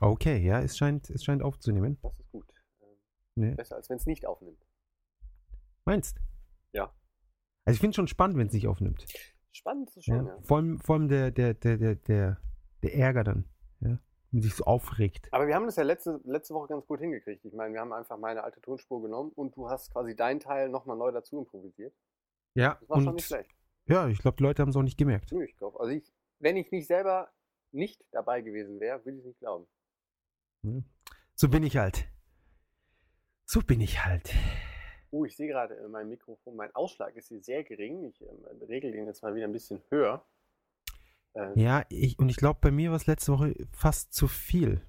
Okay, ja, es scheint, es scheint aufzunehmen. Das ist gut. Ähm, Nee. Besser, als wenn es nicht aufnimmt. Meinst? Ja. Also ich finde es schon spannend, wenn es nicht aufnimmt. Spannend ist es Ja. schon, ja. Vor allem, vor allem der, der, der, der, der, der Ärger dann, ja. Wenn sich so aufregt. Aber wir haben das ja letzte, letzte Woche ganz gut hingekriegt. Ich meine, wir haben einfach meine alte Tonspur genommen und du hast quasi deinen Teil nochmal neu dazu improvisiert. Ja, Das war schon nicht und schlecht. ja, ich glaube, die Leute haben es auch nicht gemerkt. Ich glaube. Also ich, wenn ich nicht selber nicht dabei gewesen wäre, würde ich es nicht glauben. So bin ich halt. So bin ich halt. Oh, ich sehe gerade in meinem Mikrofon, mein Ausschlag ist hier sehr gering. Ich ähm, regel den jetzt mal wieder ein bisschen höher. Äh, Ja, ich, und ich glaube, bei mir war es letzte Woche fast zu viel.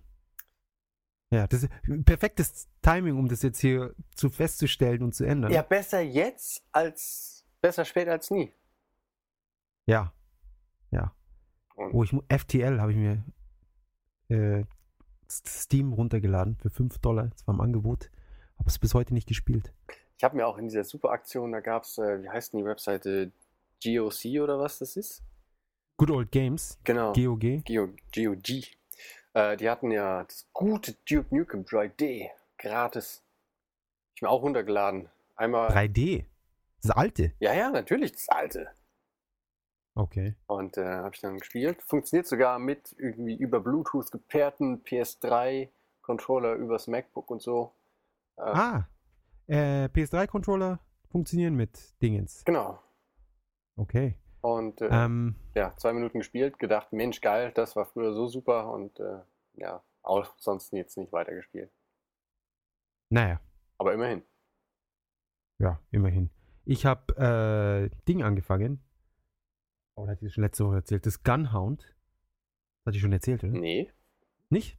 Ja, das ist perfektes Timing, um das jetzt hier zu festzustellen und zu ändern. ja, besser jetzt als besser spät als nie. Ja. Ja. Und Oh, ich FTL habe ich mir äh, Steam runtergeladen für 5 Dollar. Das war im Angebot. Habe es bis heute nicht gespielt. ich habe mir auch in dieser Superaktion, da gab es, äh, wie heißt denn die Webseite? GOC oder was das ist? Good Old Games, Genau. GOG. Geo, GOG. Äh, die hatten ja das gute Duke Nukem 3D gratis. Ich mir auch runtergeladen. Einmal. 3D. Das alte. Ja, ja, natürlich, das alte. Okay. Und äh, habe ich dann gespielt. Funktioniert sogar mit irgendwie über Bluetooth gepairten PS3-Controller übers MacBook und so. Äh, Ah, äh, PS3-Controller funktionieren mit Dingens. Genau. Okay. Und äh, Ähm, ja, zwei Minuten gespielt, gedacht, Mensch, geil, das war früher so super und äh, ja, auch sonst jetzt nicht weitergespielt. naja, Aber immerhin. ja, immerhin. Ich habe äh, Ding angefangen. Oh, das hatte ich schon letzte Woche erzählt. Das Gunhound. Das hatte ich schon erzählt, oder? Nee. Nicht?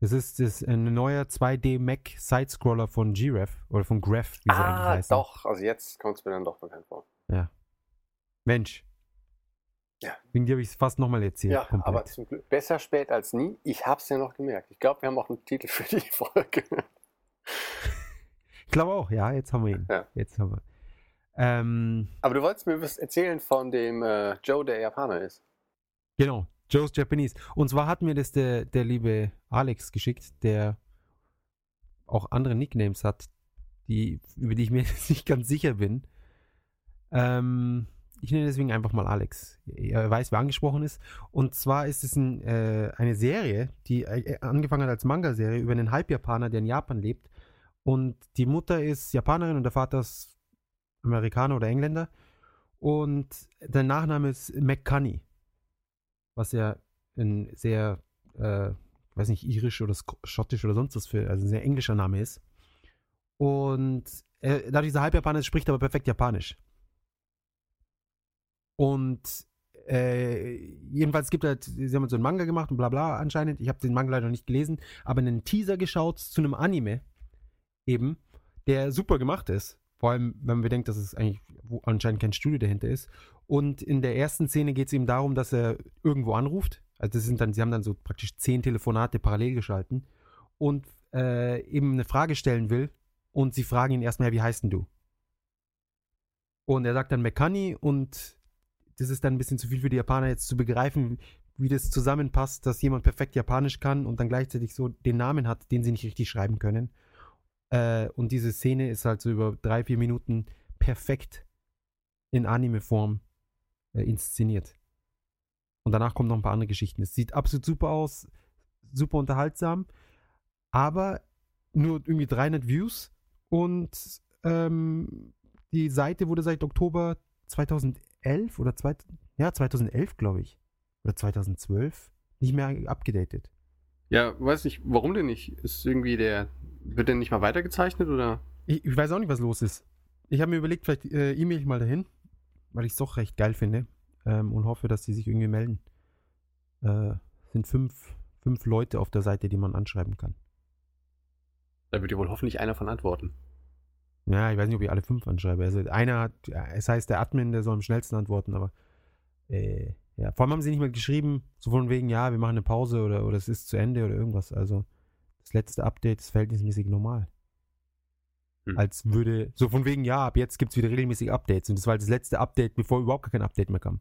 Das ist, das ist ein neuer 2D Mac Sidescroller von Gref oder von Gref, wie sie eigentlich Ah, heißen. doch. Also jetzt kommt es mir dann doch bekannt vor. Mensch. Ja. Wegen dir habe ich es fast nochmal erzählt. Ja, komplett. aber zum Glück besser spät als nie. Ich hab's ja noch gemerkt. Ich glaube, wir haben auch einen Titel für die Folge. ich glaube auch, ja, jetzt haben wir ihn. Ja. Jetzt haben wir. Ähm, Aber du wolltest mir was erzählen von dem äh, Joe, der Japaner ist. genau, Joe's Japanese. Und zwar hat mir das der, der liebe Alex geschickt, der auch andere Nicknames hat, die, über die ich mir nicht ganz sicher bin. Ähm, ich nenne deswegen einfach mal Alex. Er weiß, wer angesprochen ist. Und zwar ist es ein, äh, eine Serie, die äh, angefangen hat als Manga-Serie über einen Halbjapaner, der in Japan lebt. Und die Mutter ist Japanerin und der Vater ist Amerikaner oder Engländer. Und der Nachname ist McCunny. Was ja ein sehr, äh, weiß nicht, irisch oder schottisch oder sonst was für, also ein sehr englischer Name ist. Und äh, da dieser Halbjapaner ist, spricht er aber perfekt Japanisch. Und äh, jedenfalls gibt er, halt- sie haben halt so einen Manga gemacht und bla bla anscheinend. Ich habe den Manga leider nicht gelesen, aber einen Teaser geschaut zu einem Anime eben, der super gemacht ist. Vor allem, wenn man bedenkt, dass es eigentlich anscheinend kein Studio dahinter ist. Und in der ersten Szene geht es ihm darum, dass er irgendwo anruft. Also das sind dann, sie haben dann so praktisch zehn Telefonate parallel geschalten und äh, eben eine Frage stellen will. Und sie fragen ihn erstmal, wie heißt denn du? Und er sagt dann Mekani und das ist dann ein bisschen zu viel für die Japaner jetzt zu begreifen, wie das zusammenpasst, dass jemand perfekt Japanisch kann und dann gleichzeitig so den Namen hat, den sie nicht richtig schreiben können. Äh, und diese Szene ist halt so über drei, vier Minuten perfekt in Anime-Form äh, inszeniert. Und danach kommen noch ein paar andere Geschichten. Es sieht absolut super aus, super unterhaltsam, aber nur irgendwie 300 Views und ähm, die Seite wurde seit Oktober 2011 oder zwei, ja, 2011, glaube ich. Oder 2012 nicht mehr abgedatet. Ja, weiß nicht, warum denn nicht? Ist irgendwie der. Wird denn nicht mal weitergezeichnet oder? Ich, ich weiß auch nicht, was los ist. Ich habe mir überlegt, vielleicht äh, e-mail ich mal dahin, weil ich es doch recht geil finde ähm, und hoffe, dass sie sich irgendwie melden. Äh, sind fünf, fünf Leute auf der Seite, die man anschreiben kann. Da wird dir wohl hoffentlich einer von antworten. Ja, ich weiß nicht, ob ich alle fünf anschreibe. Also einer hat, ja, es heißt der Admin, der soll am schnellsten antworten, aber äh, ja, vor allem haben sie nicht mal geschrieben, so von wegen, ja, wir machen eine Pause oder, oder es ist zu Ende oder irgendwas. Also das letzte Update ist verhältnismäßig normal. Hm. Als würde, so von wegen, ja, ab jetzt gibt es wieder regelmäßig Updates. Und das war halt das letzte Update, bevor überhaupt gar kein Update mehr kam.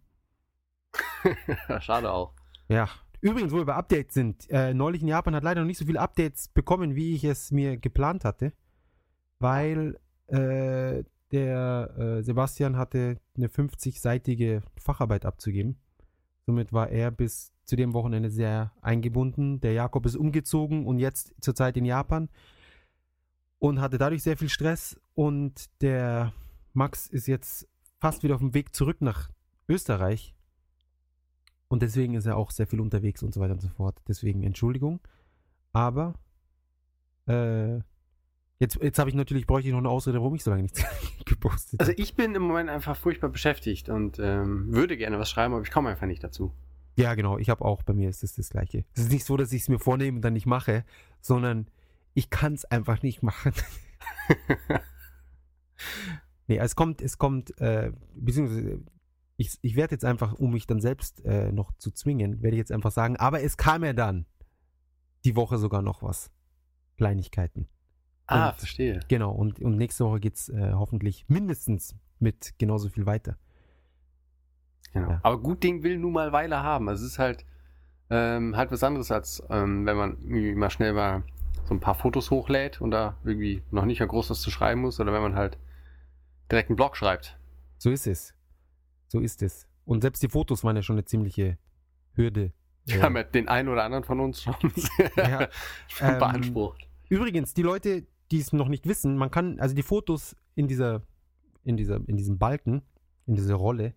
Schade auch. Ja, Übrigens, wo wir bei Updates sind, äh, neulich in Japan hat leider noch nicht so viele Updates bekommen, wie ich es mir geplant hatte, weil äh, der äh, Sebastian hatte eine 50-seitige Facharbeit abzugeben. Somit war er bis zu dem Wochenende sehr eingebunden. Der Jakob ist umgezogen und jetzt zurzeit in Japan und hatte dadurch sehr viel Stress. Und der Max ist jetzt fast wieder auf dem Weg zurück nach Österreich. Und deswegen ist er auch sehr viel unterwegs und so weiter und so fort. Deswegen Entschuldigung. Aber äh, jetzt, jetzt habe ich natürlich, bräuchte ich noch eine Ausrede, warum ich so lange nichts gepostet Also habe. ich bin im Moment einfach furchtbar beschäftigt und ähm, würde gerne was schreiben, aber ich komme einfach nicht dazu. Ja, genau. Ich habe auch, bei mir ist es das Gleiche. Es ist nicht so, dass ich es mir vornehme und dann nicht mache, sondern ich kann es einfach nicht machen. nee, es kommt, es kommt, äh, beziehungsweise ich, ich werde jetzt einfach, um mich dann selbst äh, noch zu zwingen, werde ich jetzt einfach sagen, aber es kam ja dann die Woche sogar noch was. Kleinigkeiten. Ah, Und- verstehe. Genau, und, und nächste Woche geht es äh, hoffentlich mindestens mit genauso viel weiter. Genau. Ja. Aber gut Ding will nun mal Weile haben. Also es ist halt, ähm, halt was anderes, als ähm, wenn man irgendwie mal schnell mal so ein paar Fotos hochlädt und da irgendwie noch nicht mal groß was zu schreiben muss oder wenn man halt direkt einen Blog schreibt. So ist es. So ist es. Und selbst die Fotos waren ja schon eine ziemliche Hürde. Äh, haben ja den einen oder anderen von uns schon, Ja, ähm, beansprucht. Übrigens, die Leute, die es noch nicht wissen, man kann, also die Fotos in dieser, in dieser, in diesem Balken, in dieser Rolle,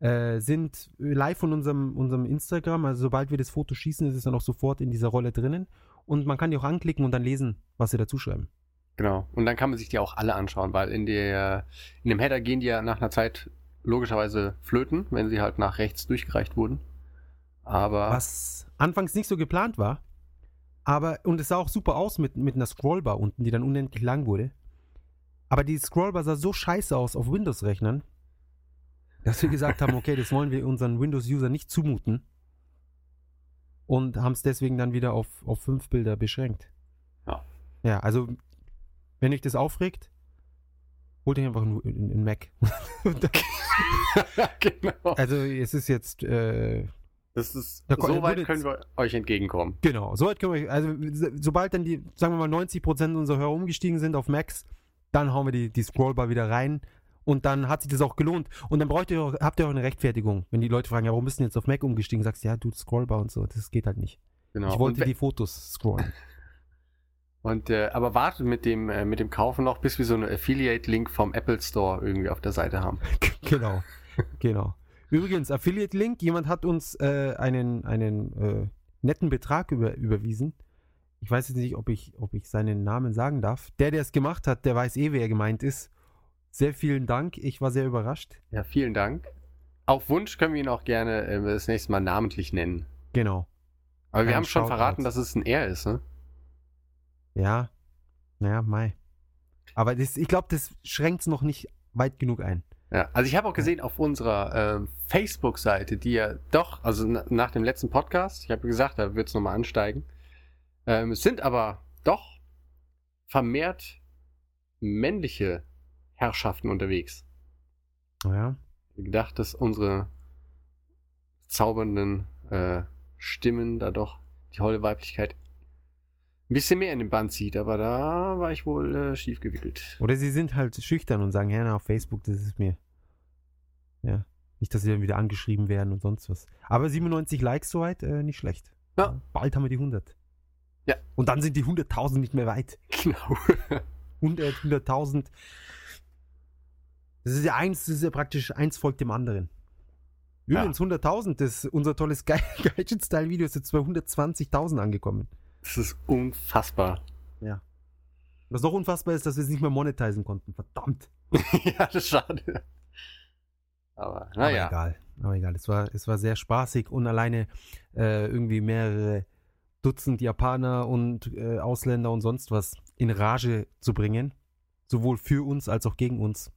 äh, sind live von unserem, unserem Instagram. Also sobald wir das Foto schießen, ist es dann auch sofort in dieser Rolle drinnen. Und man kann die auch anklicken und dann lesen, was sie dazu schreiben. Genau. Und dann kann man sich die auch alle anschauen, weil in der, in dem Header gehen die ja nach einer Zeit logischerweise flöten, wenn sie halt nach rechts durchgereicht wurden. Aber Was anfangs nicht so geplant war. Aber, und es sah auch super aus mit, mit einer Scrollbar unten, die dann unendlich lang wurde. Aber die Scrollbar sah so scheiße aus auf Windows-Rechnern, dass wir gesagt haben, okay, das wollen wir unseren Windows-User nicht zumuten. Und haben es deswegen dann wieder auf, auf fünf Bilder beschränkt. Ja. Ja, also, wenn euch das aufregt, holt euch einfach einen, einen Mac. genau. also, es ist jetzt, äh, Das ist, Da so weit können wir euch entgegenkommen. Genau, soweit können wir, also so- sobald dann die, sagen wir mal, 90% unserer Hörer umgestiegen sind auf Max, dann hauen wir die, die Scrollbar wieder rein und dann hat sich das auch gelohnt. Und dann braucht ihr auch, habt ihr auch eine Rechtfertigung. Wenn die Leute fragen, ja, warum bist du denn jetzt auf Mac umgestiegen? Sagst du, ja, du Scrollbar und so, das geht halt nicht. Genau. Ich wollte die Fotos scrollen. und äh, aber wartet mit dem, äh, mit dem Kaufen noch, bis wir so einen Affiliate-Link vom Apple Store irgendwie auf der Seite haben. genau, genau. Übrigens, Affiliate-Link, jemand hat uns äh, einen, einen äh, netten Betrag über, überwiesen. Ich weiß jetzt nicht, ob ich, ob ich seinen Namen sagen darf. Der, der es gemacht hat, der weiß eh, wer gemeint ist. Sehr vielen Dank. Ich war sehr überrascht. Ja, vielen Dank. Auf Wunsch können wir ihn auch gerne äh, das nächste Mal namentlich nennen. Genau. Aber wir Ein haben schon Shoutout. verraten, dass es ein Er ist, ne? Ja. Naja, Mai. Aber das, ich glaube, das schränkt es noch nicht weit genug ein. Ja, also ich habe auch gesehen auf unserer ähm, Facebook-Seite, die ja doch, also na, nach dem letzten Podcast, ich habe gesagt, da wird es nochmal ansteigen, ähm, es sind aber doch vermehrt männliche Herrschaften unterwegs. Ja. Ich gedacht, dass unsere zaubernden äh, Stimmen da doch die holle Weiblichkeit ein bisschen mehr in den Band zieht, aber da war ich wohl äh, schief gewickelt. Oder sie sind halt schüchtern und sagen, ja, na, auf Facebook, das ist mir. Ja. Nicht, dass sie dann wieder angeschrieben werden und sonst was. Aber 97 Likes soweit, äh, nicht schlecht. Ja. Bald haben wir die 100. Ja. Und dann sind die 100.000 nicht mehr weit. Genau. 100, 100.000. Das ist ja eins, das ist ja praktisch eins folgt dem anderen. Übrigens 100.000, das unser tolles Ge- Gadget-Style-Video ist jetzt bei 120.000 angekommen. Das ist unfassbar. Was noch unfassbar ist, dass wir es nicht mehr monetisieren konnten. Verdammt. ja, das ist schade. Aber Aber naja. egal. Aber egal. Es war, es war sehr spaßig und alleine äh, irgendwie mehrere Dutzend Japaner und äh, Ausländer und sonst was in Rage zu bringen. Sowohl für uns als auch gegen uns.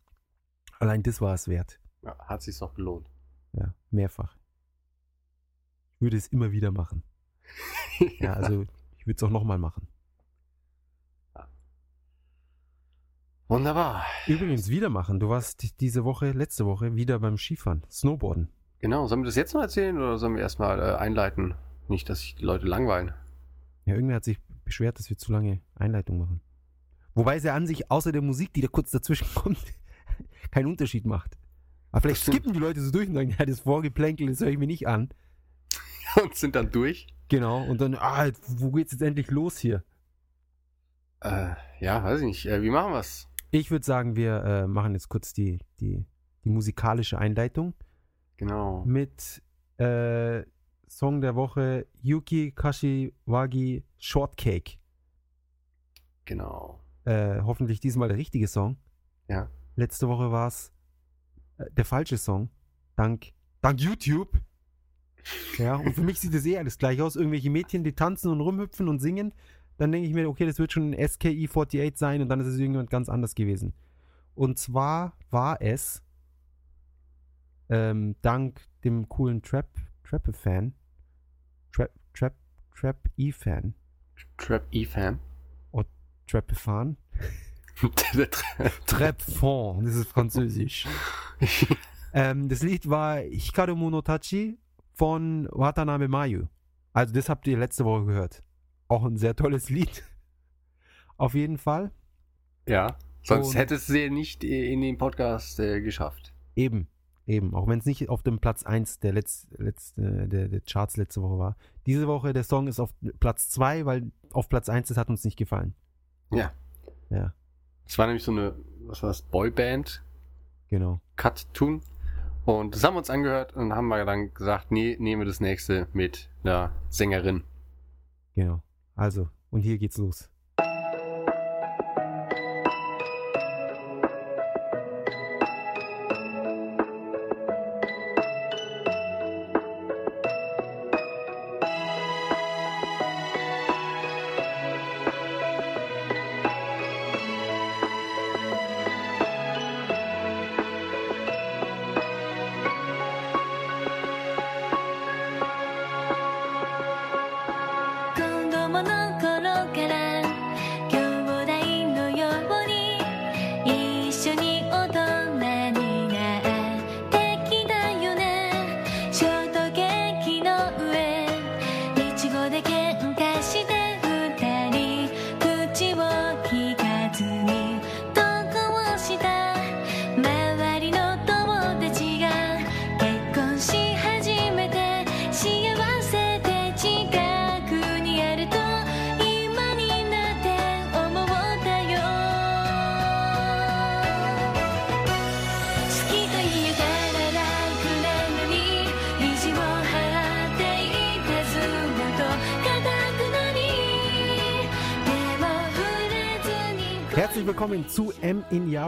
Allein das war es wert. Ja, hat sich doch gelohnt. Ja, mehrfach. Ich würde es immer wieder machen. Ja, also ich würde es auch nochmal machen. Wunderbar. Übrigens wieder machen. Du warst diese Woche, letzte Woche, wieder beim Skifahren, Snowboarden. Genau, sollen wir das jetzt noch erzählen oder sollen wir erstmal äh, einleiten, Nicht, dass sich die Leute langweilen. Ja, irgendwer hat sich beschwert, dass wir zu lange Einleitung machen. Wobei es ja an sich außer der Musik, die da kurz dazwischen kommt, keinen Unterschied macht. Aber vielleicht skippen die Leute so durch und sagen, ja, das Vorgeplänkel, das höre ich mir nicht an. Und sind dann durch. Genau, und dann, ah, wo geht's jetzt endlich los hier? Äh, ja, weiß ich nicht. Äh, wie machen wir's? Ich würde sagen, wir äh, machen jetzt kurz die, die, die musikalische Einleitung Genau. mit äh, Song der Woche Yuki Kashiwagi Shortcake. Genau. Äh, hoffentlich diesmal der richtige Song. Ja. Letzte Woche war es äh, der falsche Song. Dank, dank YouTube. Ja, und für mich sieht das eh alles gleich aus. Irgendwelche Mädchen, die tanzen und rumhüpfen und singen. Dann denke ich mir, okay, das wird schon ein SKI 48 sein und dann ist es irgendjemand ganz anders gewesen. Und zwar war es ähm, dank dem coolen Trap, Trap-Fan, Trap, Trap, Trap-E-Fan, Trap E-Fan. Trap-Fan, Der Tra- Trap-Fond, das ist französisch. Ähm, das Lied war Hikaru Monotachi von Watanabe Mayu. Also das habt ihr letzte Woche gehört. Auch ein sehr tolles Lied. Auf jeden Fall. ja. Sonst Und- hättest du sie nicht in den Podcast äh, geschafft. Eben. Eben. Auch wenn es nicht auf dem Platz 1 der, Letz, Letz, äh, der, der Charts letzte Woche war. Diese Woche der Song ist auf Platz 2, weil auf Platz 1 das hat uns nicht gefallen. Ja. Ja, Es war nämlich so eine, was war das, Boyband, genau. Cut Tune. Und das haben wir uns angehört und haben wir dann gesagt, nee, nehmen wir das nächste mit einer Sängerin. Genau. Also, und hier geht's los.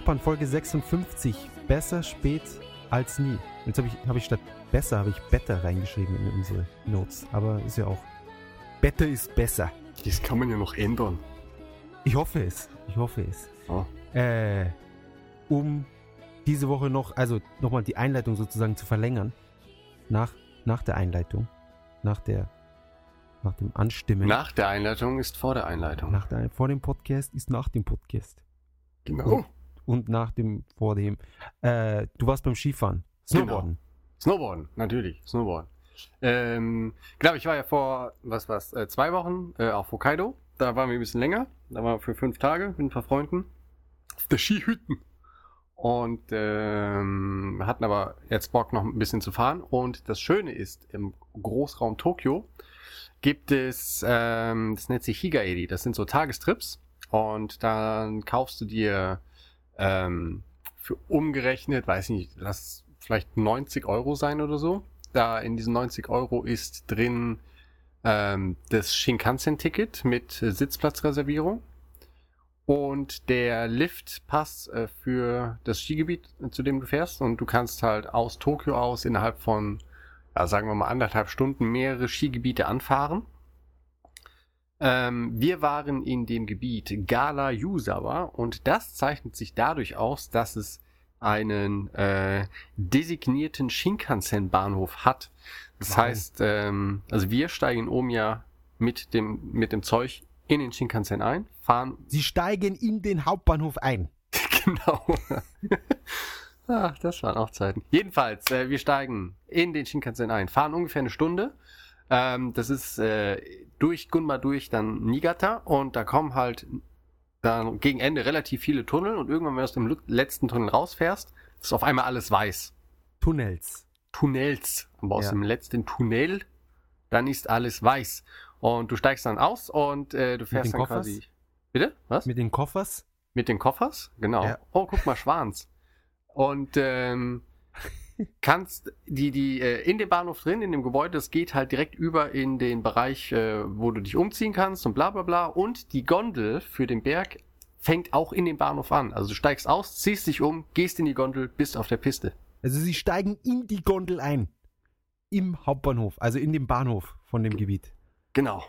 Japan, Folge 56. Besser spät als nie. Jetzt habe ich, hab ich statt besser, habe ich better reingeschrieben in unsere Notes. Aber ist ja auch. Better ist besser. Das kann man ja noch ändern. Ich hoffe es. Ich hoffe es. Oh. Äh, um diese Woche noch, also nochmal die Einleitung sozusagen zu verlängern. Nach, nach der Einleitung. Nach der, nach dem Anstimmen. Nach der Einleitung ist vor der Einleitung. nach der, vor dem Podcast ist nach dem Podcast. Genau. Und nach dem, vor dem. Äh, du warst beim Skifahren. Snowboarden. Snowboarden, natürlich, Snowboarden. Ähm, genau, ich war ja vor, was was, äh, zwei Wochen äh, auf Hokkaido. Da waren wir ein bisschen länger. Da waren wir für fünf Tage mit ein paar Freunden auf der Skihütten. Und ähm, hatten aber jetzt Bock noch ein bisschen zu fahren. Und das Schöne ist, im Großraum Tokio gibt es, ähm, das nennt sich Higaeri. Das sind so Tagestrips. Und dann kaufst du dir ähm, für umgerechnet, weiß ich nicht, lass vielleicht 90 Euro sein oder so. Da in diesen 90 Euro ist drin ähm, das Shinkansen-Ticket mit äh, Sitzplatzreservierung und der Liftpass äh, für das Skigebiet, zu dem du fährst. Und du kannst halt aus Tokio aus innerhalb von, ja, sagen wir mal, anderthalb Stunden mehrere Skigebiete anfahren. Ähm, wir waren in dem Gebiet Gala Yuzawa und das zeichnet sich dadurch aus, dass es einen äh, designierten Shinkansen-Bahnhof hat. Das Wow. heißt, ähm, also wir steigen in Omiya mit dem, mit dem Zeug in den Shinkansen ein, fahren Sie steigen in den Hauptbahnhof ein. genau. Ach, das waren auch Zeiten. Jedenfalls, äh, wir steigen in den Shinkansen ein, fahren ungefähr eine Stunde, Ähm, das ist äh, durch Gunma durch dann Niigata und da kommen halt dann gegen Ende relativ viele Tunnel und irgendwann, wenn du aus dem letzten Tunnel rausfährst, ist auf einmal alles weiß. Tunnels. Tunnels. Aber aus Ja. dem letzten Tunnel, dann ist alles weiß. Und du steigst dann aus und äh, du fährst dann Koffers? quasi. Bitte? Was? Mit den Koffers. Mit den Koffers? Genau. Ja. Oh, guck mal, Schwans. Und ähm, kannst die, die äh, in dem Bahnhof drin, in dem Gebäude, das geht halt direkt über in den Bereich, äh, wo du dich umziehen kannst und bla bla bla. Und die Gondel für den Berg fängt auch in dem Bahnhof an. Also du steigst aus, ziehst dich um, gehst in die Gondel, bist auf der Piste. Also sie steigen in die Gondel ein. Im Hauptbahnhof, also in dem Bahnhof von dem Gebiet. Genau.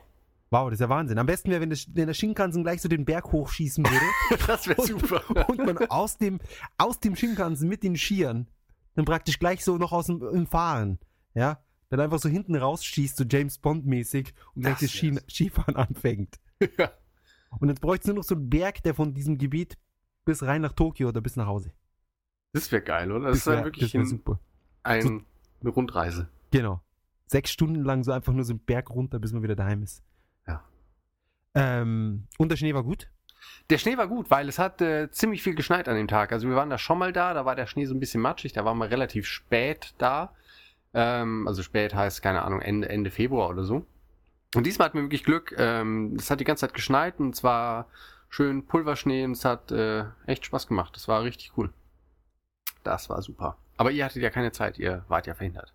Wow, das ist ja Wahnsinn. Am besten wäre, wenn, das- wenn der Shinkansen gleich so den Berg hochschießen würde Das wäre super. und man aus dem, aus dem Shinkansen mit den Skiern dann praktisch gleich so noch aus dem im Fahren, ja, dann einfach so hinten rausschießt, so James Bond mäßig und gleich Das das, Ski. Skifahren anfängt. Ja. Und jetzt bräuchte es nur noch so einen Berg, der von diesem Gebiet bis rein nach Tokio oder bis nach Hause. Das wäre geil, oder? Das, ist dann wär- wirklich das ein, super. ein, eine Rundreise. Genau. Sechs Stunden lang so einfach nur so einen Berg runter, bis man wieder daheim ist. Ja. Ähm, und der Schnee war gut? Der Schnee war gut, weil es hat äh, ziemlich viel geschneit an dem Tag. Also wir waren da schon mal da, da war der Schnee so ein bisschen matschig, da waren wir relativ spät da. Ähm, also spät heißt, keine Ahnung, Ende, Ende Februar oder so. Und diesmal hatten wir wirklich Glück. Ähm, es hat die ganze Zeit geschneit und es war schön Pulverschnee und es hat äh, echt Spaß gemacht. Das war richtig cool. Das war super. Aber ihr hattet ja keine Zeit, ihr wart ja verhindert.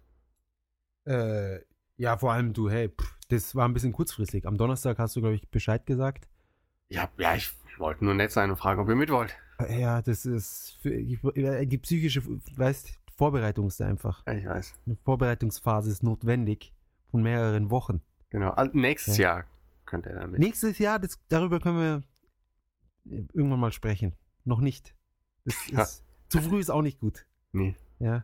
Äh, ja, vor allem du, hey, pff, das war ein bisschen kurzfristig. Am Donnerstag hast du, glaube ich, Bescheid gesagt. Ja, ja, ich wollte nur nett sein und fragen, ob ihr mit wollt. Äh, Ja, das ist für äh, die psychische, weißt, Vorbereitung ist einfach. Ja, ich weiß. Eine Vorbereitungsphase ist notwendig von mehreren Wochen. Genau. Nächstes Ja. Jahr könnt ihr dann mit. Nächstes Jahr, das, darüber können wir irgendwann mal sprechen. Noch nicht. Das Ja. ist, zu früh ist auch nicht gut. Nee. Ja.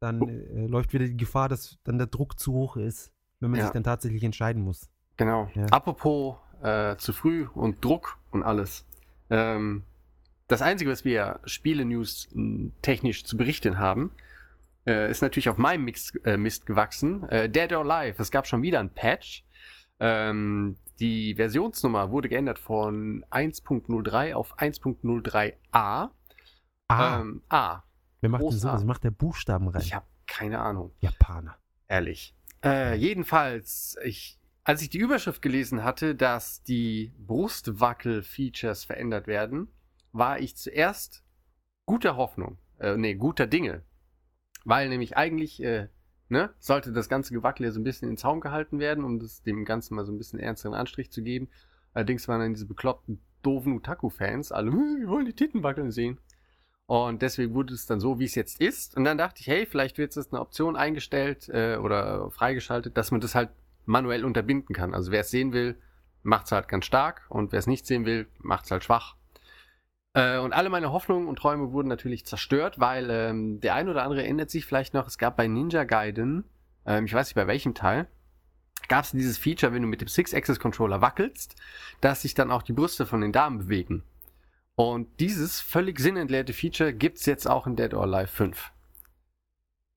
Dann äh, läuft wieder die Gefahr, dass dann der Druck zu hoch ist, wenn man Ja. sich dann tatsächlich entscheiden muss. Genau. Ja. Apropos äh, zu früh und Druck und alles. Ähm, das Einzige, was wir Spiele-News technisch zu berichten haben, äh, ist natürlich auf meinem Mix, äh, Mist gewachsen. Äh, Dead or Alive, es gab schon wieder ein Patch. Ähm, die Versionsnummer wurde geändert von 1.03 auf 1.03a. Ah, Ähm, A. wer macht denn sowas? A. Macht der Buchstaben rein? Ich habe keine Ahnung. Japaner. Ehrlich. Äh, jedenfalls, ich, als ich die Überschrift gelesen hatte, dass die Brustwackel-Features verändert werden, war ich zuerst guter Hoffnung, äh, nee, guter Dinge. Weil nämlich eigentlich, äh, ne, sollte das ganze Gewackel ja so ein bisschen in Zaum gehalten werden, um das dem Ganzen mal so ein bisschen ernsteren Anstrich zu geben. Allerdings waren dann diese bekloppten, doofen Utaku-Fans alle, "Hm, wir wollen die Titten wackeln sehen. Und deswegen wurde es dann so, wie es jetzt ist. Und dann dachte ich, hey, vielleicht wird jetzt eine Option eingestellt äh, oder freigeschaltet, dass man das halt manuell unterbinden kann. Also wer es sehen will, macht es halt ganz stark und wer es nicht sehen will, macht es halt schwach. Äh, und alle meine Hoffnungen und Träume wurden natürlich zerstört, weil ähm, der ein oder andere erinnert sich vielleicht noch, es gab bei Ninja Gaiden, ähm, ich weiß nicht bei welchem Teil, gab es dieses Feature, wenn du mit dem Six-Axis-Controller wackelst, dass sich dann auch die Brüste von den Damen bewegen. Und dieses völlig sinnentleerte Feature gibt's jetzt auch in Dead or Alive 5.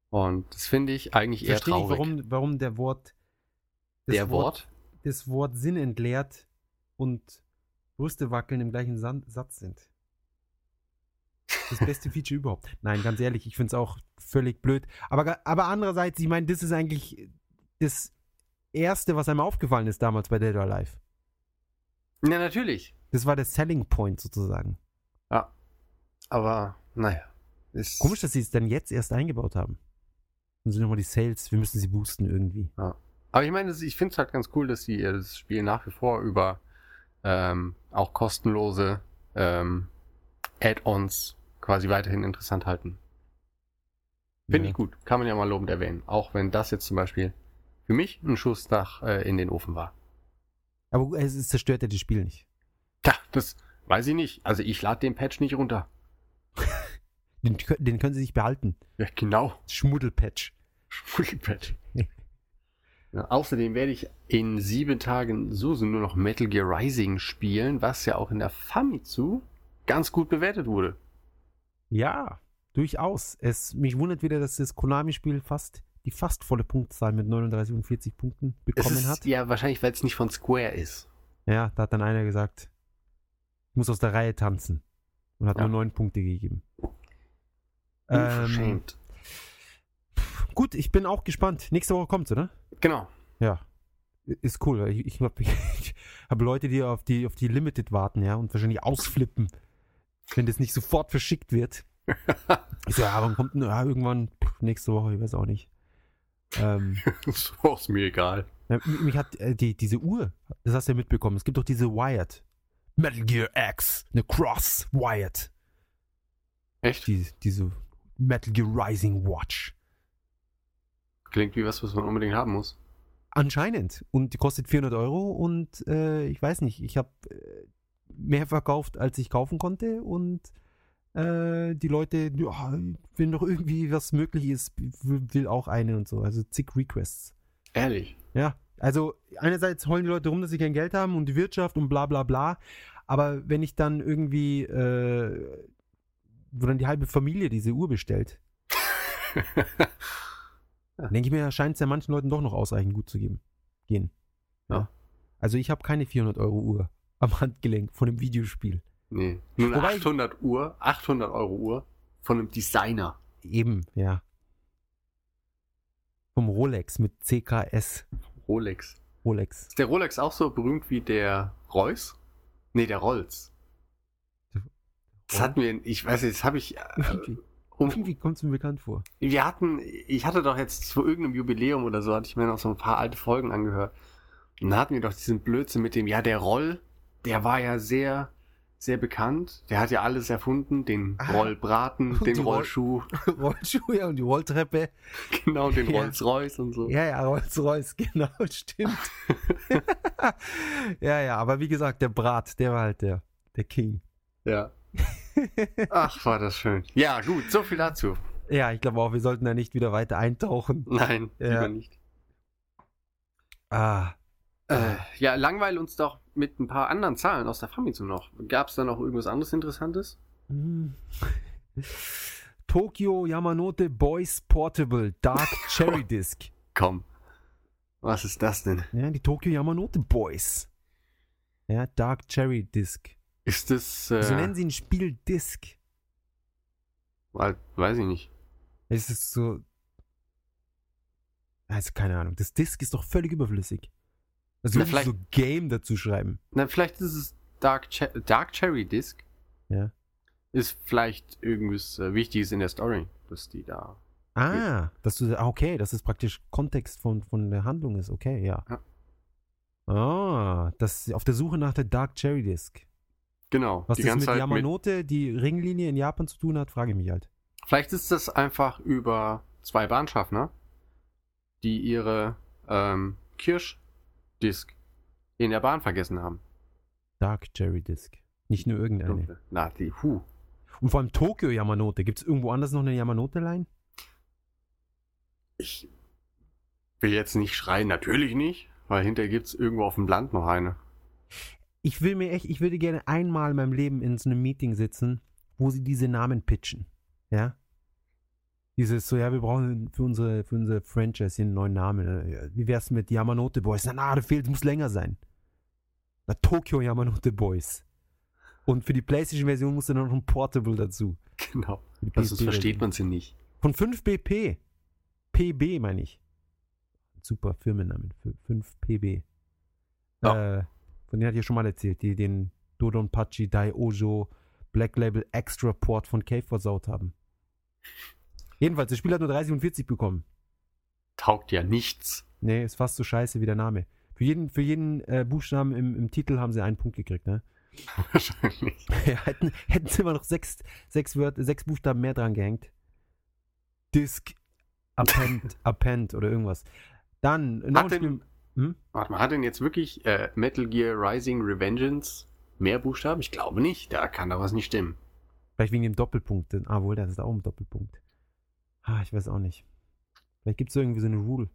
Und das finde ich eigentlich eher Verstehe nicht, traurig. warum, warum der Wort Der Wort? das Wort Sinn entleert und Brüste wackeln im gleichen San Satz sind. Das beste Feature überhaupt. Nein, ganz ehrlich, ich finde es auch völlig blöd. Aber, aber andererseits, ich meine, das ist eigentlich das Erste, was einem aufgefallen ist damals bei Dead or Alive. Ja, natürlich. Das war der Selling Point sozusagen. Ja. Aber, naja. Ist Komisch, dass sie es dann jetzt erst eingebaut haben. Und sind nochmal die Sales, wir müssen sie boosten irgendwie. Aber ich meine, ich finde es halt ganz cool, dass sie das Spiel nach wie vor über ähm, auch kostenlose ähm, Add-ons quasi weiterhin interessant halten. Finde Ja. ich gut. Kann man ja mal lobend erwähnen. Auch wenn das jetzt zum Beispiel für mich ein Schuss nach äh, in den Ofen war. Aber es, es zerstört ja das Spiel nicht. Tja, das weiß ich nicht. Also ich lade den Patch nicht runter. Den, den können sie sich behalten. Ja, genau. Schmuddelpatch. Patch. Außerdem werde ich in sieben Tagen sowieso nur noch Metal Gear Rising spielen, was ja auch in der Famitsu ganz gut bewertet wurde. Ja, durchaus. Es, mich wundert wieder, dass das Konami-Spiel fast die fast volle Punktzahl mit 39 und 40 Punkten bekommen ist, hat. Ja, wahrscheinlich, weil es nicht von Square ist. Ja, da hat dann einer gesagt, ich muss aus der Reihe tanzen. Und hat Ja. nur neun Punkte gegeben. Ähm, Unverschämt. gut, ich bin auch gespannt. Nächste Woche kommt's, oder? Genau. Ja. Ist cool. Ich, ich habe ich hab Leute, die auf die auf die Limited warten, ja, und wahrscheinlich ausflippen, wenn das nicht sofort verschickt wird. Ich so, ja, wann kommt denn, ja, irgendwann pff, nächste Woche, ich weiß auch nicht. Ähm, so ist mir egal. mich hat äh, die, diese Uhr, das hast du ja mitbekommen, es gibt doch diese Wired. Metal Gear X, eine Cross Wired. Echt? Die, diese Metal Gear Rising Watch. Klingt wie was, was man unbedingt haben muss. Anscheinend. Und die kostet 400 Euro und äh, ich weiß nicht, ich habe äh, mehr verkauft, als ich kaufen konnte und äh, die Leute, ja, wenn noch irgendwie was möglich ist, will, will auch eine und so. Also zig Requests. Ehrlich. Ja, also einerseits heulen die Leute rum, dass sie kein Geld haben und die Wirtschaft und bla bla bla. Aber wenn ich dann irgendwie, äh, wo dann die halbe Familie diese Uhr bestellt, denke ich mir, scheint es ja manchen Leuten doch noch ausreichend gut zu geben. Gehen. Ja. Also ich habe keine 400 Euro Uhr am Handgelenk von einem Videospiel. nee. Nur eine Wobei- 800 Uhr, 800 Euro Uhr von einem Designer. Eben, ja. Vom Rolex mit CKS. Rolex. Rolex. Ist der Rolex auch so berühmt wie der Reus? Nee, der Rolls. Das hatten wir, in- ich weiß nicht, das habe ich, äh, Irgendwie, um, irgendwie kommt es mir bekannt vor. wir hatten, ich hatte doch jetzt zu irgendeinem Jubiläum oder so, hatte ich mir noch so ein paar alte Folgen angehört. Und da hatten wir doch diesen Blödsinn mit dem, ja, der Roll, der war ja sehr, sehr bekannt. Der hat ja alles erfunden, den Ah. Rollbraten, Und den Rollschuh, Rollschuhe ja, und die Rolltreppe. genau, den Ja. Rolls-Royce und so. Ja, ja, Rolls-Royce, genau, stimmt. ja, ja, aber wie gesagt, der Brat, der war halt der, der King. Ja. Ach, war das schön. Ja, gut, so viel dazu. Ja, ich glaube auch, wir sollten da nicht wieder weiter eintauchen. Nein, Ja. lieber nicht. Ah, Äh, ja, langweil uns doch mit ein paar anderen Zahlen aus der Famitsu noch. Gab es da noch irgendwas anderes Interessantes? hm. Tokyo Yamanote Boys Portable Dark Cherry Disc. Komm. Was ist das denn? Ja, die Tokyo Yamanote Boys. Ja, Dark Cherry Disc. Ist das, So äh, nennen sie ein Spiel Disc. weiß ich nicht. Es ist so. Also keine Ahnung. Das Disc ist doch völlig überflüssig. Also Na, wirklich so Game dazu schreiben. Na, vielleicht ist es Dark, Che Dark Cherry Disc. Ja. Ist vielleicht irgendwas äh, Wichtiges in der Story, dass die da. Ah, dass du. Ah, okay, dass es praktisch Kontext von, von der Handlung ist. Okay, ja. Ja. Ah, das auf der Suche nach der Dark Cherry Disc. Genau. Was die das ganze mit Zeit mit, Yamanote, die Ringlinie in Japan zu tun hat, frage ich mich halt. Vielleicht ist das einfach über zwei Bahnschaffner, die ihre ähm, Kirschdisk in der Bahn vergessen haben. Dark Cherry Disc. Nicht nur irgendeine. Na, die Hu. Und vor allem Tokyo Yamanote. Gibt es irgendwo anders noch eine Yamanote-Line? Ich will jetzt nicht schreien, natürlich nicht, weil hinterher gibt's irgendwo auf dem Land noch eine. Ich will mir echt, ich würde gerne einmal in meinem Leben in so einem Meeting sitzen, wo sie diese Namen pitchen. Ja? Dieses so, ja, wir brauchen für unsere, für unsere Franchise hier einen neuen Namen. Wie wär's mit Yamanote Boys? Na, na, da fehlt, muss länger sein. Na, Tokyo Yamanote Boys. Und für die PlayStation-Version muss dann noch ein Portable dazu. Genau. PSP-Version. versteht man sie nicht. Von 5 BP. PB meine ich. Super Firmennamen. Für 5 PB. Ja. Äh, von denen hatte ich ja schon mal erzählt, die den Dodonpachi Daiojo Black Label Extra Port von Cave versaut haben. Jedenfalls, das Spiel hat nur 30 und 40 bekommen. Taugt ja nichts. Nee, ist fast so scheiße wie der Name. Für jeden, für jeden äh, Buchstaben im, im Titel haben sie einen Punkt gekriegt, ne? Wahrscheinlich. Ja, hätten, hätten sie immer noch sechs, sechs, Wörter, sechs Buchstaben mehr dran gehängt. Disk, Append, Append oder irgendwas. Dann, noch Hat ein Spiel. Hm? Warte mal, hat denn jetzt wirklich äh, Metal Gear Rising Revengeance mehr Buchstaben? Ich glaube nicht. Da kann da was nicht stimmen. Vielleicht wegen dem Doppelpunkt. Ah, wohl, das ist auch ein Doppelpunkt. Ah, ich weiß auch nicht. Vielleicht gibt es irgendwie so eine Rule.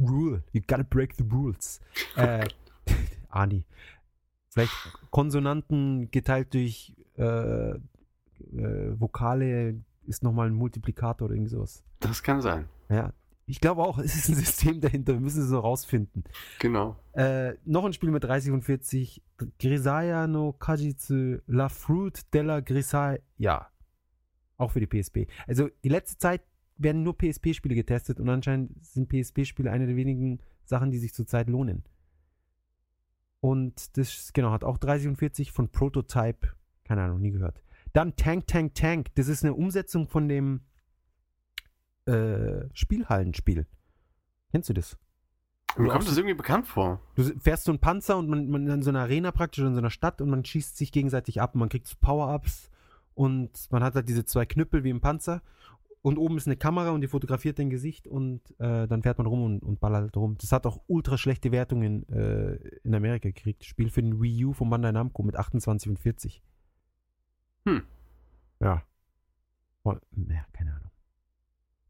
Rule. You gotta break the rules. Äh, Ani. Vielleicht Konsonanten geteilt durch äh, äh, Vokale ist nochmal ein Multiplikator oder irgendwie sowas. Das kann sein. Ja, Ich glaube auch, es ist ein System dahinter. Wir müssen es so rausfinden. Genau. Äh, noch ein Spiel mit 30 und 40. Grisaya no Kajitsu La Fruit della Grisaya. Ja. Auch für die PSP. Also die letzte Zeit werden nur PSP-Spiele getestet und anscheinend sind PSP-Spiele eine der wenigen Sachen, die sich zurzeit lohnen. Und das, genau, hat auch 30 und 40 von Prototype. Keine Ahnung, nie gehört. Dann Tank, Tank, Tank. Das ist eine Umsetzung von dem äh, Spielhallenspiel. Kennst du das? Mir kommt das irgendwie bekannt vor. Du fährst so einen Panzer und man, man in so einer Arena praktisch, in so einer Stadt und man schießt sich gegenseitig ab und man kriegt so Power-Ups und man hat halt diese zwei Knüppel wie im Panzer und oben ist eine Kamera und die fotografiert dein Gesicht und äh, dann fährt man rum und, und ballert halt rum. Das hat auch ultra schlechte Wertungen äh, in Amerika gekriegt. Spiel für den Wii U von Bandai Namco mit 28 und 40. Hm. Ja. Oh, ja, keine Ahnung.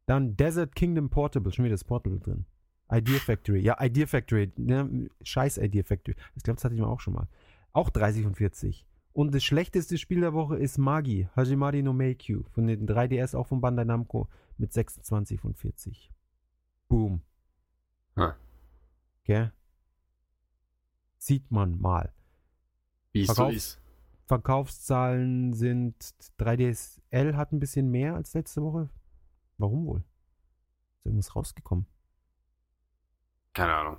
Dann Desert Kingdom Portable, schon wieder das Portable drin. Idea Factory, ja, Idea Factory, ne, scheiß Idea Factory. Ich glaube, das hatte ich mal auch schon mal. Auch 30 und 40. Und das schlechteste Spiel der Woche ist Magi, Hajimari no Meikyu, von den 3DS, auch von Bandai Namco, mit 26 von 40. Boom. Ah. Gell? Sieht man mal. Wie es so ist. Verkaufszahlen sind 3DSL hat ein bisschen mehr als letzte Woche. Warum wohl? Ist irgendwas rausgekommen? Keine Ahnung.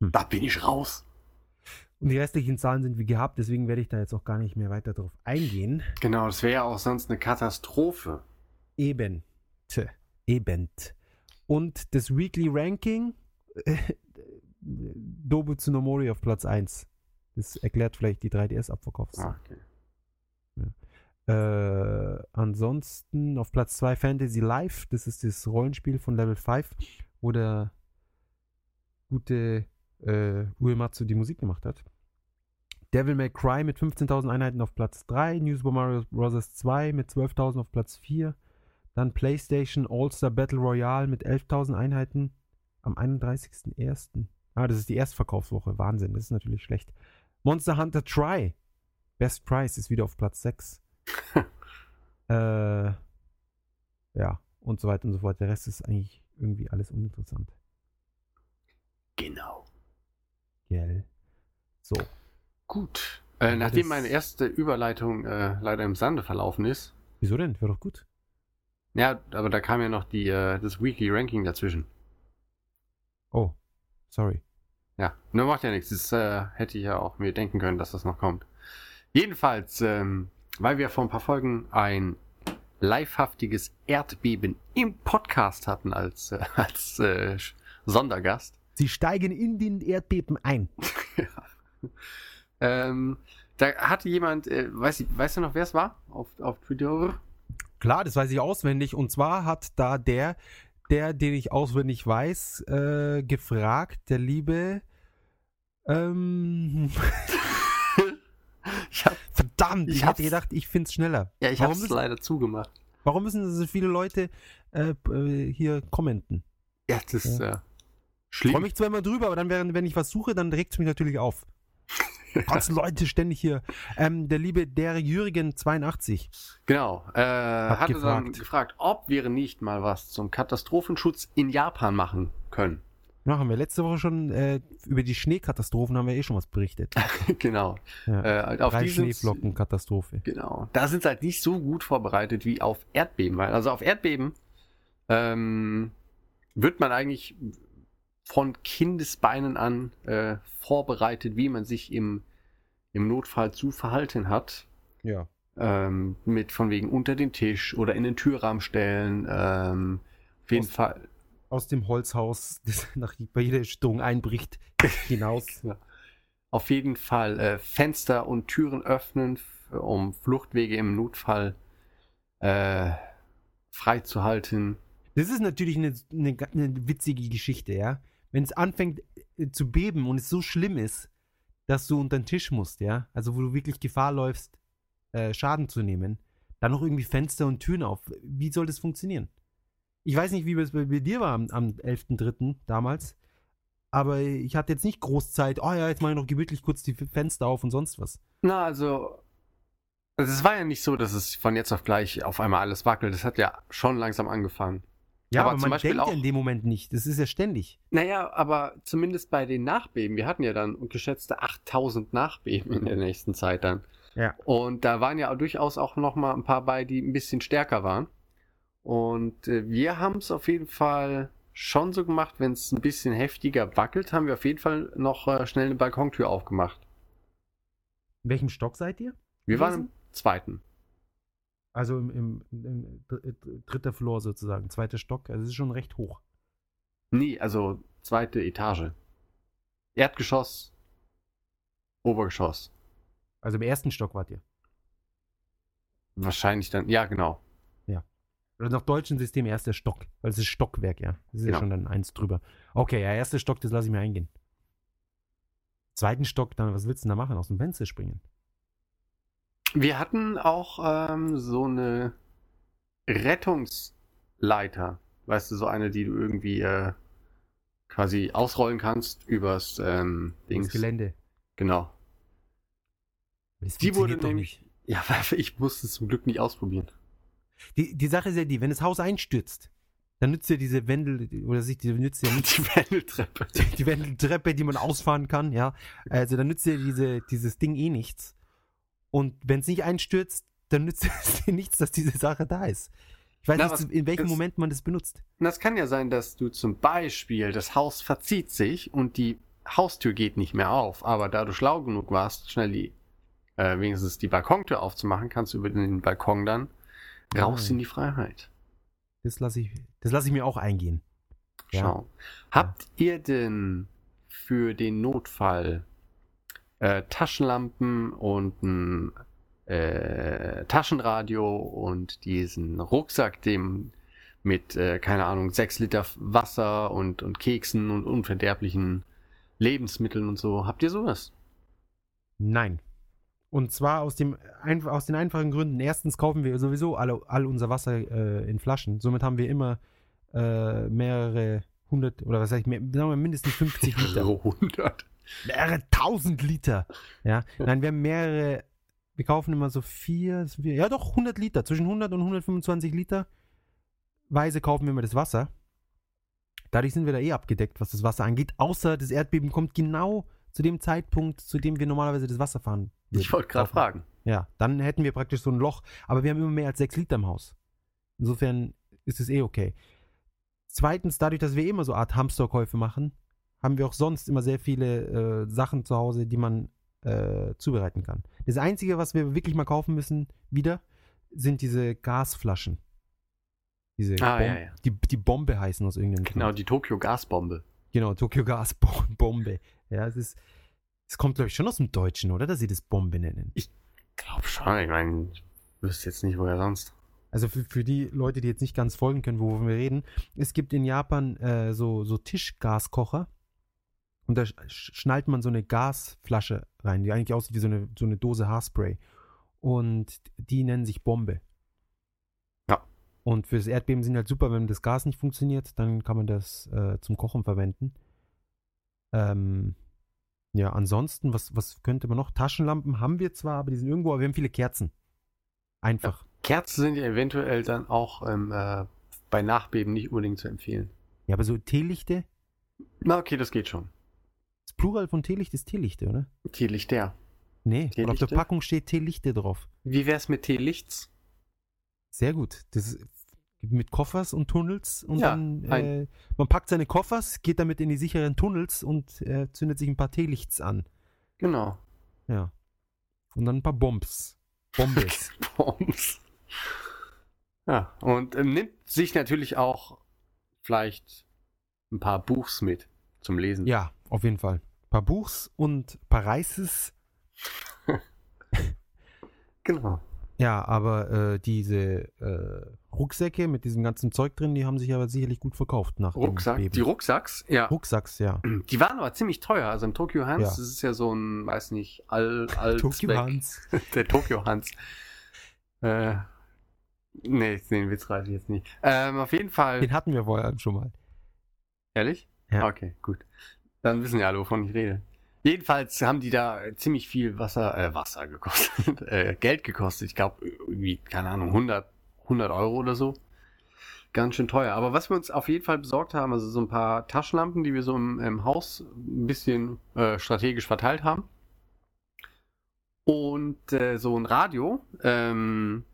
Hm. Da bin ich raus. Und die restlichen Zahlen sind wie gehabt, deswegen werde ich da jetzt auch gar nicht mehr weiter drauf eingehen. Genau, das wäre ja auch sonst eine Katastrophe. Eben. Tö, Eben. Und das Weekly Ranking, Dobu Tsunomori auf Platz 1. Das erklärt vielleicht die 3DS-Abverkaufszahlen. Ah, okay. Äh, ansonsten auf Platz 2 Fantasy Life, das ist das Rollenspiel von Level 5, wo der gute äh, Uematsu die Musik gemacht hat. Devil May Cry mit 15.000 Einheiten auf Platz 3, New Super Mario Bros. 2 mit 12.000 auf Platz 4, dann PlayStation All-Star Battle Royale mit 11.000 Einheiten am 31.01. Ah, das ist die Erstverkaufswoche, Wahnsinn, das ist natürlich schlecht. Monster Hunter Try, Best Price ist wieder auf Platz 6. äh, ja, und so weiter und so fort. Der Rest ist eigentlich irgendwie alles uninteressant. Genau. Gell? So. Gut. Äh, nachdem das- meine erste Überleitung äh, leider im Sande verlaufen ist. Wieso denn? Wäre doch gut. Ja, aber da kam ja noch die, äh, das Weekly Ranking dazwischen. Oh, sorry. Ja, nur macht ja nichts. Das äh, hätte ich ja auch mir denken können, dass das noch kommt. Jedenfalls, ähm, weil wir vor ein paar Folgen ein livehaftiges Erdbeben im Podcast hatten als, äh, als äh, Sondergast. Sie steigen in den Erdbeben ein. Ähm, da hatte jemand, äh, weiß, ich, weißt du noch, wer es war? Auf, auf Twitter? Klar, das weiß ich auswendig. Und zwar hat da der, der, den ich auswendig weiß, äh, gefragt, der liebe. Ähm, Ich hab, verdammt, ich, Ich hätte hab's- gedacht, ich find's schneller. ja, ich hab's müssen, leider zugemacht. warum müssen so viele Leute äh, äh, hier kommenten? Ja, das ist äh, Ich schlimm. freue mich zwar immer drüber, aber dann, während, wenn ich was suche, dann regt es mich natürlich auf. Ganzen Leute ständig hier. Ähm, der liebe der Jürgen 82. Genau. Äh, hatte dann gefragt. gefragt, ob wir nicht mal was zum Katastrophenschutz in Japan machen können. Ja, haben wir letzte Woche schon äh, über die Schneekatastrophen haben wir eh schon was berichtet. genau. Ja. Äh, auf Drei Schneeflockenkatastrophe. Genau. Da sind sie halt nicht so gut vorbereitet wie auf Erdbeben. Weil, also auf Erdbeben ähm, wird man eigentlich von Kindesbeinen an äh, vorbereitet, wie man sich im, im Notfall zu verhalten hat. Ja. Ähm, mit von wegen unter den Tisch oder in den Türrahmen stellen. Ähm, auf jeden Fall. Aus dem Holzhaus, das nach, bei jeder Erschütterung einbricht, hinaus. Ja. Auf jeden Fall äh, Fenster und Türen öffnen, um Fluchtwege im Notfall äh, freizuhalten. Das ist natürlich eine, eine, eine witzige Geschichte, ja. Wenn es anfängt äh, zu beben und es so schlimm ist, dass du unter den Tisch musst, ja, also wo du wirklich Gefahr läufst, äh, Schaden zu nehmen, dann noch irgendwie Fenster und Türen auf. Wie soll das funktionieren? Ich weiß nicht, wie es bei, dir war am, am 11.3. damals, aber ich hatte jetzt nicht groß Zeit, oh ja, jetzt mache ich noch gemütlich kurz die Fenster auf und sonst was. Na, also, also es war ja nicht so, dass es von jetzt auf gleich auf einmal alles wackelt. Es hat ja schon langsam angefangen. Ja, Aber aber, zum man Beispiel denkt ja auch- in dem Moment nicht. Das ist ja ständig. Naja, aber zumindest bei den Nachbeben. Wir hatten ja dann geschätzte 8000 Nachbeben in der nächsten Zeit dann. Ja. Und da waren ja durchaus auch noch mal ein paar bei, die ein bisschen stärker waren. Und äh, wir haben es auf jeden Fall schon so gemacht, wenn es ein bisschen heftiger wackelt, haben wir auf jeden Fall noch äh, schnell eine Balkontür aufgemacht. In welchem Stock seid ihr? Wir waren im Gewesen? zweiten. Also im, im, im dr- dritter Floor sozusagen, zweiter Stock. Also es ist schon recht hoch. Nee, also zweite Etage. Erdgeschoss, Obergeschoss. Also im ersten Stock wart ihr. Wahrscheinlich dann, ja, genau. Oder nach deutschem System erster Stock. Weil es ist Stockwerk, ja. Das ist Genau. ja schon dann eins drüber. Okay, ja, erster Stock, das lasse ich mir eingehen. Zweiten Stock, dann, was willst du denn da machen? Aus dem Fenster springen? Wir hatten auch ähm, so eine Rettungsleiter. Weißt du, so eine, die du irgendwie äh, quasi ausrollen kannst übers ähm, Das Dings. Gelände. Genau. Das Die wurde nämlich. Ja, ich musste es zum Glück nicht ausprobieren. Die, die Sache ist ja die, wenn das Haus einstürzt, dann nützt ja diese Wendel, oder sich, die nützt ja nicht Die Wendeltreppe. die Wendeltreppe, die man ausfahren kann, ja. Also dann nützt ja diese, dieses Ding eh nichts. Und wenn es nicht einstürzt, dann nützt es dir nichts, dass diese Sache da ist. Ich weiß Na, nicht, in welchem ist- Moment man das benutzt. Und das kann ja sein, dass du zum Beispiel, das Haus verzieht sich und die Haustür geht nicht mehr auf, aber da du schlau genug warst, schnell die, äh, wenigstens die Balkontür aufzumachen, kannst du über den Balkon dann raus in die Freiheit. Das lasse ich, das lasse ich mir auch eingehen. Ja. Schau. Habt ihr denn für den Notfall äh, Taschenlampen und ein äh, Taschenradio und diesen Rucksack, dem mit, äh, keine Ahnung, sechs Liter Wasser und, und Keksen und unverderblichen Lebensmitteln und so. Habt ihr sowas? Nein. Und zwar aus, dem, aus den einfachen Gründen. Erstens kaufen wir sowieso alle, all unser Wasser äh, in Flaschen. Somit haben wir immer äh, mehrere hundert, oder was sag ich, mehr, sagen wir mindestens 50 Liter. So 100. mehrere tausend Liter. Ja, nein, wir haben mehrere, wir kaufen immer so vier, vier ja doch 100 Liter, zwischen 100 und 125 Liter Weise kaufen wir immer das Wasser. Dadurch sind wir da eh abgedeckt, was das Wasser angeht, außer das Erdbeben kommt genau zu dem Zeitpunkt, zu dem wir normalerweise das Wasser fahren. Ich würden, wollte gerade fragen. Ja, dann hätten wir praktisch so ein Loch, aber wir haben immer mehr als sechs Liter im Haus. Insofern ist es eh okay. Zweitens, dadurch, dass wir eh immer so Art Hamsterkäufe machen, haben wir auch sonst immer sehr viele äh, Sachen zu Hause, die man äh, zubereiten kann. Das Einzige, was wir wirklich mal kaufen müssen, wieder, sind diese Gasflaschen. Diese Ah, Bom- ja, ja. Die, die Bombe heißen aus irgendeinem Genau, Grund. die Tokio-Gasbombe. Genau, Tokyo Gasbombe. Ja, es ist, es kommt, glaube ich, schon aus dem Deutschen, oder? Dass sie das Bombe nennen. Glaub schon, ich meine, ich wüsste jetzt nicht, woher sonst. Also für, für die Leute, die jetzt nicht ganz folgen können, wovon wir reden, es gibt in Japan äh, so, so Tischgaskocher und da sch- schnallt man so eine Gasflasche rein, die eigentlich aussieht wie so eine, so eine Dose Haarspray. Und die nennen sich Bombe. Ja. Und fürs Erdbeben sind halt super, wenn das Gas nicht funktioniert, dann kann man das äh, zum Kochen verwenden. Ähm, ja, ansonsten, was, was könnte man noch? Taschenlampen haben wir zwar, aber die sind irgendwo, aber wir haben viele Kerzen. Einfach. Kerzen sind ja eventuell dann auch ähm, äh, bei Nachbeben nicht unbedingt zu empfehlen. Ja, aber so Teelichte, Na, okay, das geht schon. das Plural von Teelicht ist Teelichte, oder? Teelichter. Nee, und auf Teelichte? der Packung steht Teelichte drauf. Wie wär's mit Teelichts? Sehr gut. Das ist mit Koffers und Tunnels und Ja, dann äh, man packt seine Koffers, geht damit in die sicheren Tunnels und äh, zündet sich ein paar Teelichts an. Genau. Ja. Und dann ein paar Bombs. Bombes. Bombs. Ja, und ähm, nimmt sich natürlich auch vielleicht ein paar Buchs mit zum Lesen. ja, auf jeden Fall. Ein paar Buchs und ein paar Reises. Genau. Ja, aber äh, diese äh, Rucksäcke mit diesem ganzen Zeug drin, die haben sich aber sicherlich gut verkauft nach Rucksack. dem Beben. Die Rucksacks, ja. Rucksacks, ja. Die waren aber ziemlich teuer. Also im Tokyo Hans, Ja. das ist ja so ein, weiß nicht, all, all Tokyo Hans. Der Tokyo Hans. Äh, nee, den Witz reiße ich jetzt nicht. Ähm, auf jeden Fall. Den hatten wir vorher schon mal. Ehrlich? Ja. Okay, gut. Dann wissen ja alle, wovon ich rede. Jedenfalls haben die da ziemlich viel Wasser, äh, Wasser gekostet, äh, Geld gekostet. Ich glaube, irgendwie, keine Ahnung, 100, 100 Euro oder so. Ganz schön teuer. Aber was wir uns auf jeden Fall besorgt haben, also so ein paar Taschenlampen, die wir so im, im Haus ein bisschen äh, strategisch verteilt haben. Und äh, so ein Radio, ähm,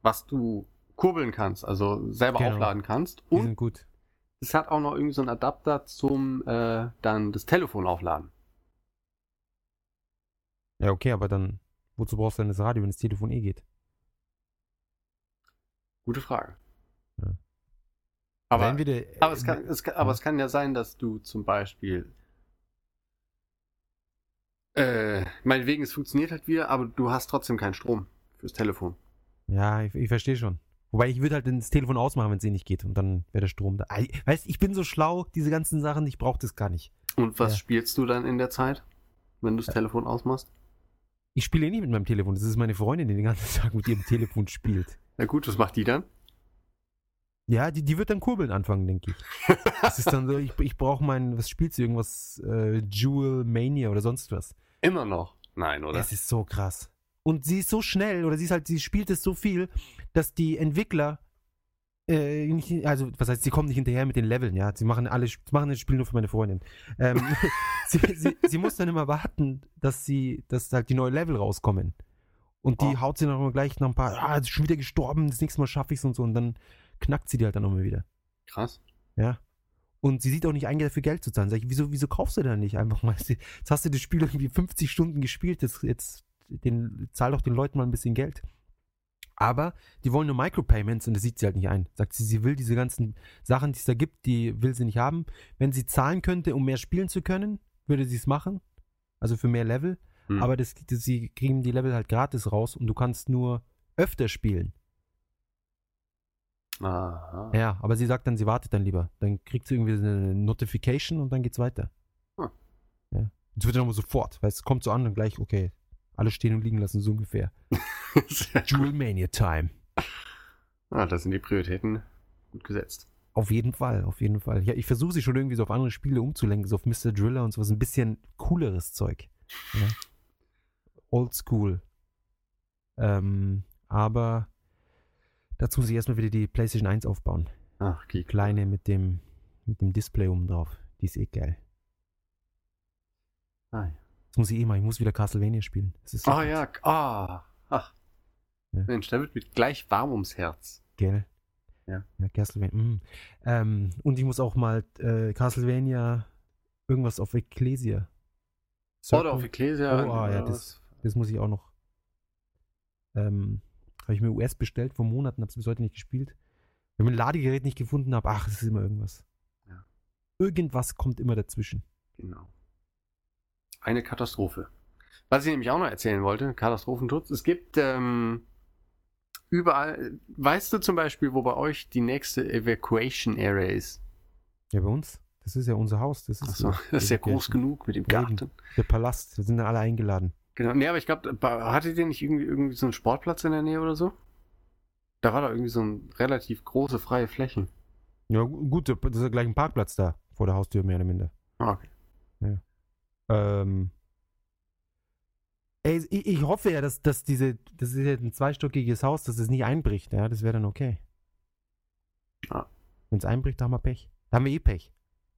was du kurbeln kannst, also selber Genau. aufladen kannst. Die Und sind gut. es hat auch noch irgendwie so einen Adapter zum äh, dann das Telefon aufladen. Ja, okay, aber dann, wozu brauchst du denn das Radio, wenn das Telefon eh geht? Gute Frage. Ja. Aber, Also entweder, aber, es kann, es kann, aber ja. es kann ja sein, dass du zum Beispiel äh, meinetwegen, es funktioniert halt wieder, aber du hast trotzdem keinen Strom fürs Telefon. Ja, ich, ich verstehe schon. Wobei ich würde halt das Telefon ausmachen, wenn es eh nicht geht und dann wäre der Strom da. Ei, Weißt, ich bin so schlau, diese ganzen Sachen, ich brauche das gar nicht. Und was Ja. spielst du dann in der Zeit, wenn du das Telefon ausmachst? Ich spiele eh nicht mit meinem Telefon. Das ist meine Freundin, die den ganzen Tag mit ihrem Telefon spielt. Na gut, was macht die dann? Ja, die, die wird dann kurbeln anfangen, denke ich. Das ist dann so, ich, ich brauche mein, was spielt sie? Irgendwas, äh, Jewel Mania oder sonst was. Immer noch. Nein, oder? Es ist so krass. Und sie ist so schnell, oder sie ist halt, sie spielt es so viel, dass die Entwickler, äh, nicht, also, was heißt, sie kommen nicht hinterher mit den Leveln, ja. Sie machen alle, machen das Spiel nur für meine Freundin. Ähm, sie, sie, sie muss dann immer warten, dass sie, dass halt die neuen Level rauskommen. Und die Oh. haut sie dann immer gleich noch ein paar, ah, ist schon wieder gestorben, das nächste Mal schaffe ich es und so. Und dann knackt sie die halt dann nochmal wieder. Krass. Ja. Und sie sieht auch nicht ein, dafür Geld zu zahlen. Sag ich, wieso, wieso kaufst du denn nicht einfach mal? Jetzt hast du das Spiel irgendwie 50 Stunden gespielt, jetzt, jetzt den, zahl doch den Leuten mal ein bisschen Geld. Aber die wollen nur Micropayments und das sieht sie halt nicht ein. Sagt sie, sie will diese ganzen Sachen, die es da gibt, die will sie nicht haben. Wenn sie zahlen könnte, um mehr spielen zu können, würde sie es machen. Also für mehr Level. Hm. Aber das, das, sie kriegen die Level halt gratis raus und du kannst nur öfter spielen. Aha. Ja, aber sie sagt dann, sie wartet dann lieber. Dann kriegt sie irgendwie eine Notification und dann geht's weiter. Hm. Ja. Es wird dann immer sofort, weil es kommt so an und gleich, okay, alle stehen und liegen lassen, so ungefähr. Jewel Mania Time. Ah, da sind die Prioritäten gut gesetzt. Auf jeden Fall, auf jeden Fall. Ja, ich versuche sie schon irgendwie so auf andere Spiele umzulenken, so auf Mr. Driller und sowas, ein bisschen cooleres Zeug. Ja. Old School. Ähm, aber dazu muss ich erstmal wieder die PlayStation 1 aufbauen. Ach, Die Geek. kleine mit dem, mit dem Display oben drauf. Die ist eh geil. Ah, ja. Das muss ich eh mal. Ich muss wieder Castlevania spielen. So Ah ja, ah. Ach. Ja. Mensch, da wird mir gleich warm ums Herz. Gell? Ja. Ja, Castlevania. Mm. Ähm, und ich muss auch mal äh, Castlevania irgendwas auf Ecclesia. Oder auf Ecclesia. Oh, ah, ja, das- Das muss ich auch noch. Ähm, habe ich mir US bestellt vor Monaten, habe es bis heute nicht gespielt. Wenn ich ein Ladegerät nicht gefunden habe, ach, es ist immer irgendwas. Ja. Irgendwas kommt immer dazwischen. Genau. Eine Katastrophe. Was ich nämlich auch noch erzählen wollte, Katastrophenschutz. Es gibt ähm, überall, weißt du zum Beispiel, wo bei euch die nächste Evacuation Area ist? Ja, bei uns. Das ist ja unser Haus. Das ist, Achso, so. das ist ja groß genug mit dem Ja, eben. Garten. Der Palast. Wir sind dann alle eingeladen. Genau. Nee, aber ich glaube, hattet ihr nicht irgendwie, irgendwie so einen Sportplatz in der Nähe oder so? Da war doch irgendwie so ein relativ große freie Fläche. Ja, gu- gut, das ist ja gleich ein Parkplatz da vor der Haustür, mehr oder minder. Ah, okay. Ähm. Ey, ich, ich hoffe ja, dass, dass diese, das ist ja ein zweistöckiges Haus, dass es nicht einbricht, ja, das wäre dann okay. Ja. Wenn es einbricht, da haben wir Pech. Da haben wir eh Pech.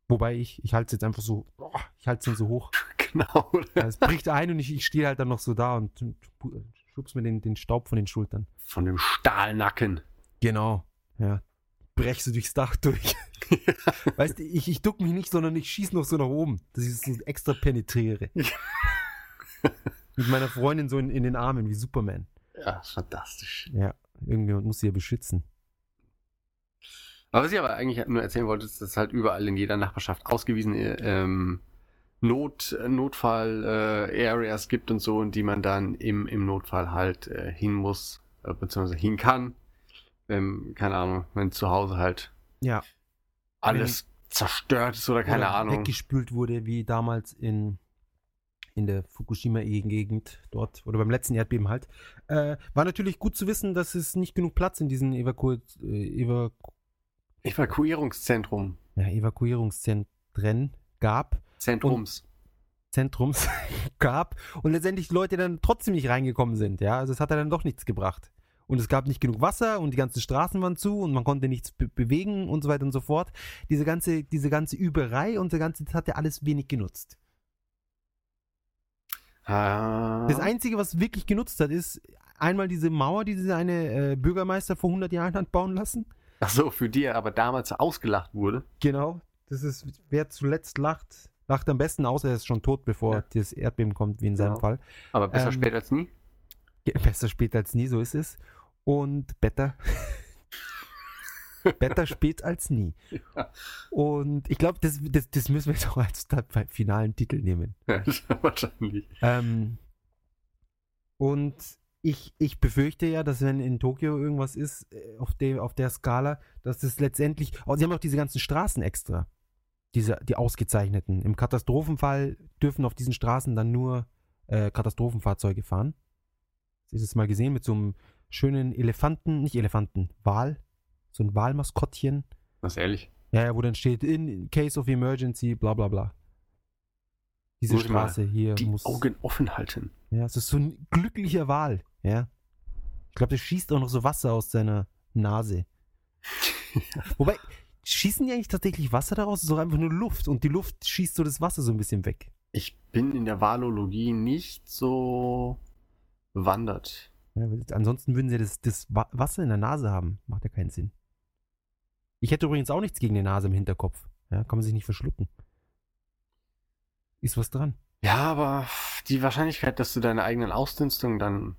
Wobei ich, ich halte es jetzt einfach so, oh, ich halte es so hoch. Genau. Ja, es bricht ein und ich, ich stehe halt dann noch so da und, und schubst mir den, den Staub von den Schultern. Von dem Stahlnacken. Genau. Ja. Brechst du durchs Dach durch. weißt du, ich, ich duck mich nicht, sondern ich schieß noch so nach oben, dass ich es so extra penetriere. Mit meiner Freundin so in, in den Armen wie Superman. Ja, ist fantastisch. Ja, irgendjemand muss sie ja beschützen. Aber was ich aber eigentlich nur erzählen wollte, ist, dass es halt überall in jeder Nachbarschaft ausgewiesene ähm, Not, Notfall-Areas gibt und so, in die man dann im, im Notfall halt äh, hin muss, äh, beziehungsweise hin kann. Wenn, keine Ahnung, wenn zu Hause halt Ja. Alles zerstört ist oder keine Oder Ahnung. Weggespült wurde, wie damals in, in der Fukushima-Gegend dort, oder beim letzten Erdbeben halt. Äh, war natürlich gut zu wissen, dass es nicht genug Platz in diesen Evaku äh, Evaku Evakuierungszentrum. ja, Evakuierungszentren gab. Zentrums. Zentrums gab und letztendlich Leute dann trotzdem nicht reingekommen sind, ja. Also es hat dann doch nichts gebracht. Und es gab nicht genug Wasser und die ganzen Straßen waren zu und man konnte nichts be bewegen und so weiter und so fort. Diese ganze, diese ganze Überei und der ganze, das hat ja alles wenig genutzt. Ah, Das Einzige, was wirklich genutzt hat, ist einmal diese Mauer, die dieser eine äh, Bürgermeister vor 100 Jahren hat bauen lassen. ach so, für die er aber damals ausgelacht wurde. Genau. Das ist, wer zuletzt lacht, lacht am besten aus, er ist schon tot, bevor Ja. das Erdbeben kommt, wie in seinem Genau. Fall. Aber besser Ähm, spät als nie. Besser spät als nie, so ist es. Und better. better spät als nie. Ja. Und ich glaube, das, das, das müssen wir jetzt auch als finalen Titel nehmen. Ja, wahrscheinlich. Ähm, und ich, ich befürchte ja, dass wenn in Tokio irgendwas ist, äh, auf, der auf der Skala, dass das letztendlich. Oh, sie haben auch diese ganzen Straßen extra. Diese, die ausgezeichneten. Im Katastrophenfall dürfen auf diesen Straßen dann nur äh, Katastrophenfahrzeuge fahren. Hast du das mal gesehen mit so einem schönen Elefanten, nicht Elefanten, Wal, so ein Walmaskottchen. Was ehrlich? Ja, ja, wo dann steht, in case of emergency, bla bla bla. Diese Muss Straße hier Die muss. Augen offen halten. Ja, es ist so ein glücklicher Wal, ja. Ich glaube, der schießt auch noch so Wasser aus seiner Nase. Wobei, schießen die eigentlich tatsächlich Wasser daraus? Es ist doch einfach nur Luft und die Luft schießt so das Wasser so ein bisschen weg. Ich bin in der Valologie nicht so bewandert. Ja, ansonsten würden sie das, das Wa- Wasser in der Nase haben. Macht ja keinen Sinn. Ich hätte übrigens auch nichts gegen die Nase im Hinterkopf. Ja, kann man sich nicht verschlucken. Ist was dran. Ja, aber die Wahrscheinlichkeit, dass du deine eigenen Ausdünstungen dann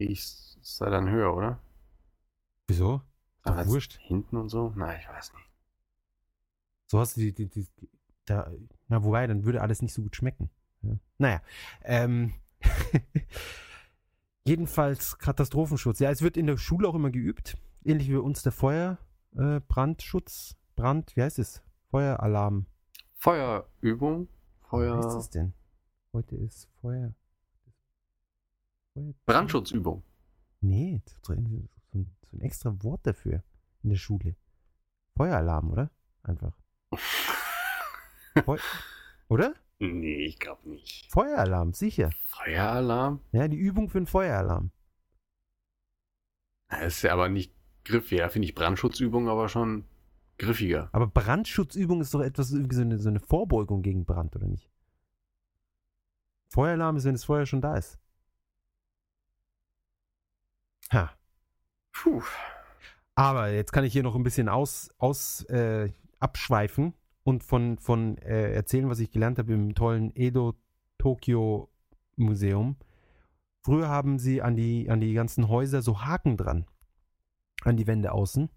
riechst, ist da dann höher, oder? Wieso? Doch jetzt wurscht. Hinten und so? Nein, ich weiß nicht. So hast du die, die, die da, na, wobei, dann würde alles nicht so gut schmecken. Ja. Naja, ähm, jedenfalls Katastrophenschutz. Ja, es wird in der Schule auch immer geübt, ähnlich wie bei uns der Feuer, äh, Brand, wie heißt es? Feueralarm. Feuerübung? Wie heißt Feuer. es denn? Heute ist Feuer. Feuer Brandschutzübung. Nee, so ein, so ein so ein extra Wort dafür in der Schule. Feueralarm, oder? Einfach. Feu oder? Nee, ich glaube nicht. Feueralarm, sicher. Feueralarm? Ja, die Übung für einen Feueralarm. Das ist ja aber nicht griffig. Da finde ich Brandschutzübung aber schon griffiger. Aber Brandschutzübung ist doch etwas, so eine, so eine Vorbeugung gegen Brand, oder nicht? Feueralarm ist, wenn das Feuer schon da ist. Ha. Puh. Aber jetzt kann ich hier noch ein bisschen aus, aus äh, abschweifen und von, von äh, erzählen, was ich gelernt habe im tollen Edo Tokyo Museum. Früher haben sie an die, an die ganzen Häuser so Haken dran. An die Wände außen.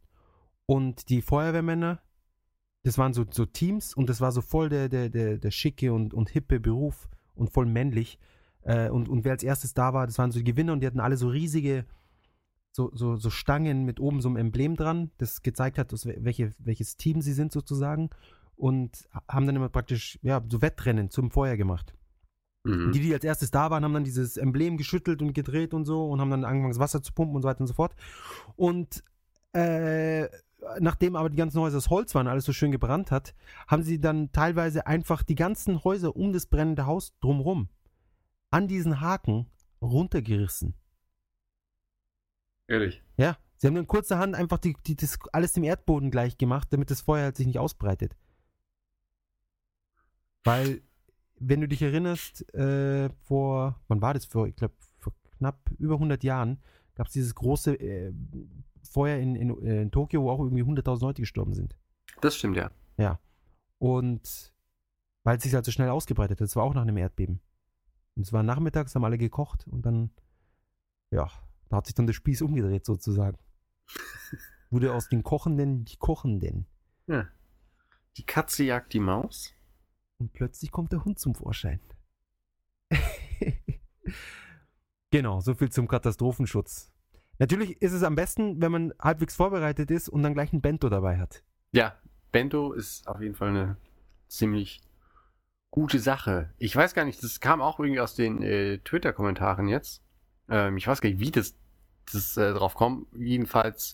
Und die Feuerwehrmänner, das waren so, so Teams und das war so voll der, der, der, der schicke und, und hippe Beruf und voll männlich. Äh, und, und wer als erstes da war, das waren so die Gewinner und die hatten alle so riesige so, so, so Stangen mit oben so einem Emblem dran, das gezeigt hat, welche, welches Team sie sind sozusagen. Und haben dann immer praktisch, ja, so Wettrennen zum Feuer gemacht. Mhm. Die, die als erstes da waren, haben dann dieses Emblem geschüttelt und gedreht und so und haben dann angefangen, das Wasser zu pumpen und so weiter und so fort. Und äh, nachdem aber die ganzen Häuser aus Holz waren, alles so schön gebrannt hat, haben sie dann teilweise einfach die ganzen Häuser um das brennende Haus drumrum an diesen Haken runtergerissen. Ehrlich. Ja, sie haben dann kurzerhand einfach die, die, das alles dem Erdboden gleich gemacht, damit das Feuer halt sich nicht ausbreitet. Weil, wenn du dich erinnerst, äh, vor, wann war das? Vor, ich glaube, vor knapp über 100 Jahren gab es dieses große äh, Feuer in, in, in Tokio, wo auch irgendwie 100.000 Leute gestorben sind. Das stimmt, ja. Und weil es sich halt so schnell ausgebreitet hat, das war auch nach einem Erdbeben. Und es war nachmittags, haben alle gekocht und dann, ja, da hat sich dann der Spieß umgedreht sozusagen. Wurde aus den Kochenden die Kochenden. ja. Die Katze jagt die Maus. Und plötzlich kommt der Hund zum Vorschein. genau, so viel zum Katastrophenschutz. Natürlich ist es am besten, wenn man halbwegs vorbereitet ist und dann gleich ein Bento dabei hat. Ja, Bento ist auf jeden Fall eine ziemlich gute Sache. Ich weiß gar nicht, das kam auch irgendwie aus den äh, Twitter-Kommentaren jetzt. Ähm, ich weiß gar nicht, wie das, das äh, drauf kommt. Jedenfalls,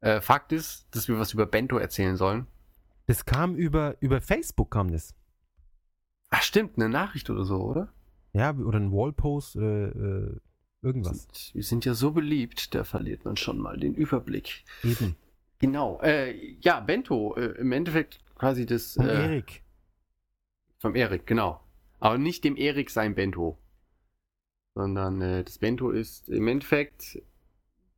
äh, Fakt ist, dass wir was über Bento erzählen sollen. Das kam über, über Facebook kam das. Ach stimmt, eine Nachricht oder so, oder? Ja, oder ein Wallpost, äh, äh, irgendwas. Wir sind ja so beliebt, da verliert man schon mal den Überblick. Eben. Genau. Äh, ja, Bento, äh, im Endeffekt quasi das. Von äh, Erik. Vom Erik, genau. Aber nicht dem Erik sein Bento. Sondern äh, das Bento ist im Endeffekt,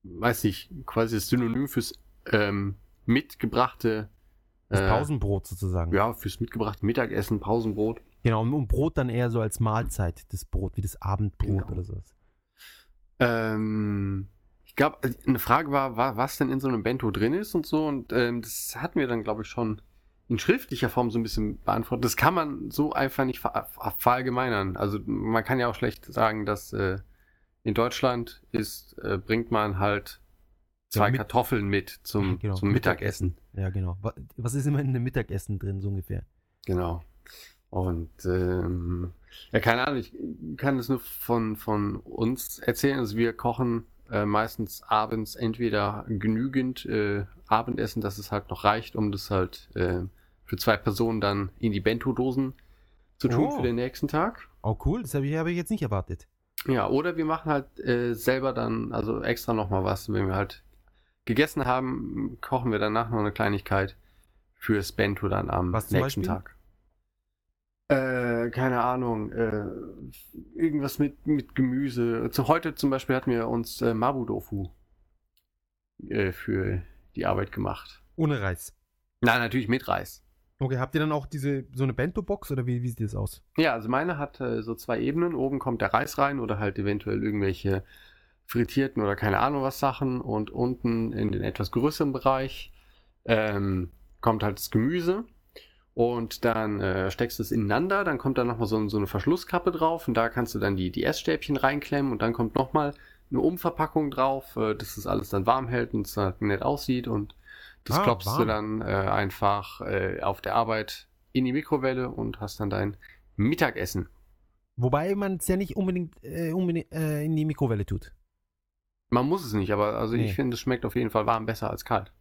weiß ich, quasi das Synonym fürs ähm, mitgebrachte. Das äh, Pausenbrot sozusagen. Ja, fürs mitgebrachte Mittagessen, Pausenbrot. Genau, und Brot dann eher so als Mahlzeit, das Brot, wie das Abendbrot Genau. oder sowas. Ähm, ich glaube, eine Frage war, wa- was denn in so einem Bento drin ist und so. Und ähm, das hatten wir dann, glaube ich, schon in schriftlicher Form so ein bisschen beantwortet. Das kann man so einfach nicht ver ver verallgemeinern. Also man kann ja auch schlecht sagen, dass äh, in Deutschland ist, äh, bringt man halt zwei Ja, mit- Kartoffeln mit zum, genau. zum Mittagessen. Ja, genau. Wa- Was ist immer in einem Mittagessen drin, so ungefähr? Genau. Und ähm, ja, keine Ahnung, ich kann es nur von, von uns erzählen. Also wir kochen äh, meistens abends entweder genügend äh, Abendessen, dass es halt noch reicht, um das halt äh, für zwei Personen dann in die Bento-Dosen zu tun Oh. für den nächsten Tag. Oh, cool, das habe ich, hab ich jetzt nicht erwartet. Ja, oder wir machen halt äh, selber dann, also extra nochmal was, wenn wir halt gegessen haben, kochen wir danach noch eine Kleinigkeit fürs Bento dann am nächsten Beispiel? Tag. Äh, keine Ahnung, äh, irgendwas mit, mit Gemüse. Zu heute zum Beispiel hatten wir uns äh, Mabu-Dofu äh, für die Arbeit gemacht. Ohne Reis. Nein, natürlich mit Reis. Okay, habt ihr dann auch diese so eine Bento-Box oder wie, wie sieht das aus? Ja, also meine hat äh, so zwei Ebenen. Oben kommt der Reis rein oder halt eventuell irgendwelche frittierten oder keine Ahnung was Sachen. Und unten in den etwas größeren Bereich ähm, kommt halt das Gemüse. Und dann äh, steckst du es ineinander, dann kommt da nochmal so, so eine Verschlusskappe drauf und da kannst du dann die, die Essstäbchen reinklemmen und dann kommt nochmal eine Umverpackung drauf, äh, dass das alles dann warm hält und es halt nett aussieht und das Ah, klopfst du warm. dann äh, einfach äh, auf der Arbeit in die Mikrowelle und hast dann dein Mittagessen. Wobei man es ja nicht unbedingt, äh, unbedingt äh, in die Mikrowelle tut. Man muss es nicht, aber also Nee. ich finde, es schmeckt auf jeden Fall warm besser als kalt.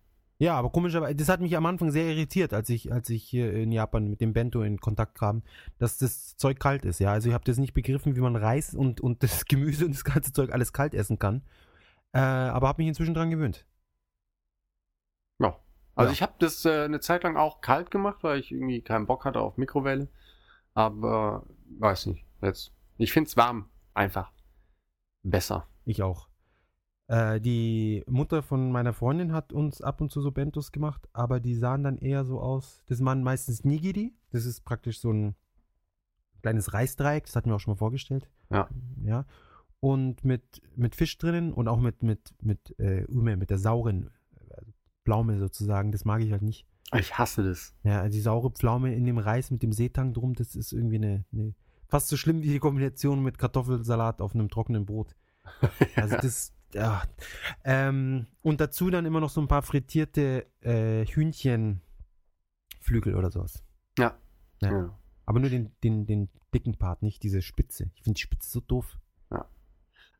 Ja, aber komischerweise, das hat mich am Anfang sehr irritiert, als ich, als ich hier in Japan mit dem Bento in Kontakt kam, dass das Zeug kalt ist. Ja, also ich habe das nicht begriffen, wie man Reis und, und das Gemüse und das ganze Zeug alles kalt essen kann. Äh, aber habe mich inzwischen dran gewöhnt. Ja. Also Ja. ich habe das äh, eine Zeit lang auch kalt gemacht, weil ich irgendwie keinen Bock hatte auf Mikrowelle. Aber weiß nicht. Jetzt. Ich finde es warm einfach besser. Ich auch. Äh, die Mutter von meiner Freundin hat uns ab und zu so Bentos gemacht, aber die sahen dann eher so aus. Das waren meistens Nigiri. Das ist praktisch so ein kleines Reisdreieck. Das hatten wir auch schon mal vorgestellt. Ja. Ja. Und mit, mit Fisch drinnen und auch mit, mit, mit äh, Ume, mit der sauren äh, Pflaume sozusagen. Das mag ich halt nicht. Ich hasse das. Ja, also die saure Pflaume in dem Reis mit dem Seetang drum, das ist irgendwie eine, eine fast so schlimm wie die Kombination mit Kartoffelsalat auf einem trockenen Brot. Also das, ja. Ähm, und dazu dann immer noch so ein paar frittierte äh, Hühnchenflügel oder sowas. Ja. Ja. ja. Aber nur den, den, den dicken Part, nicht diese Spitze. Ich finde die Spitze so doof.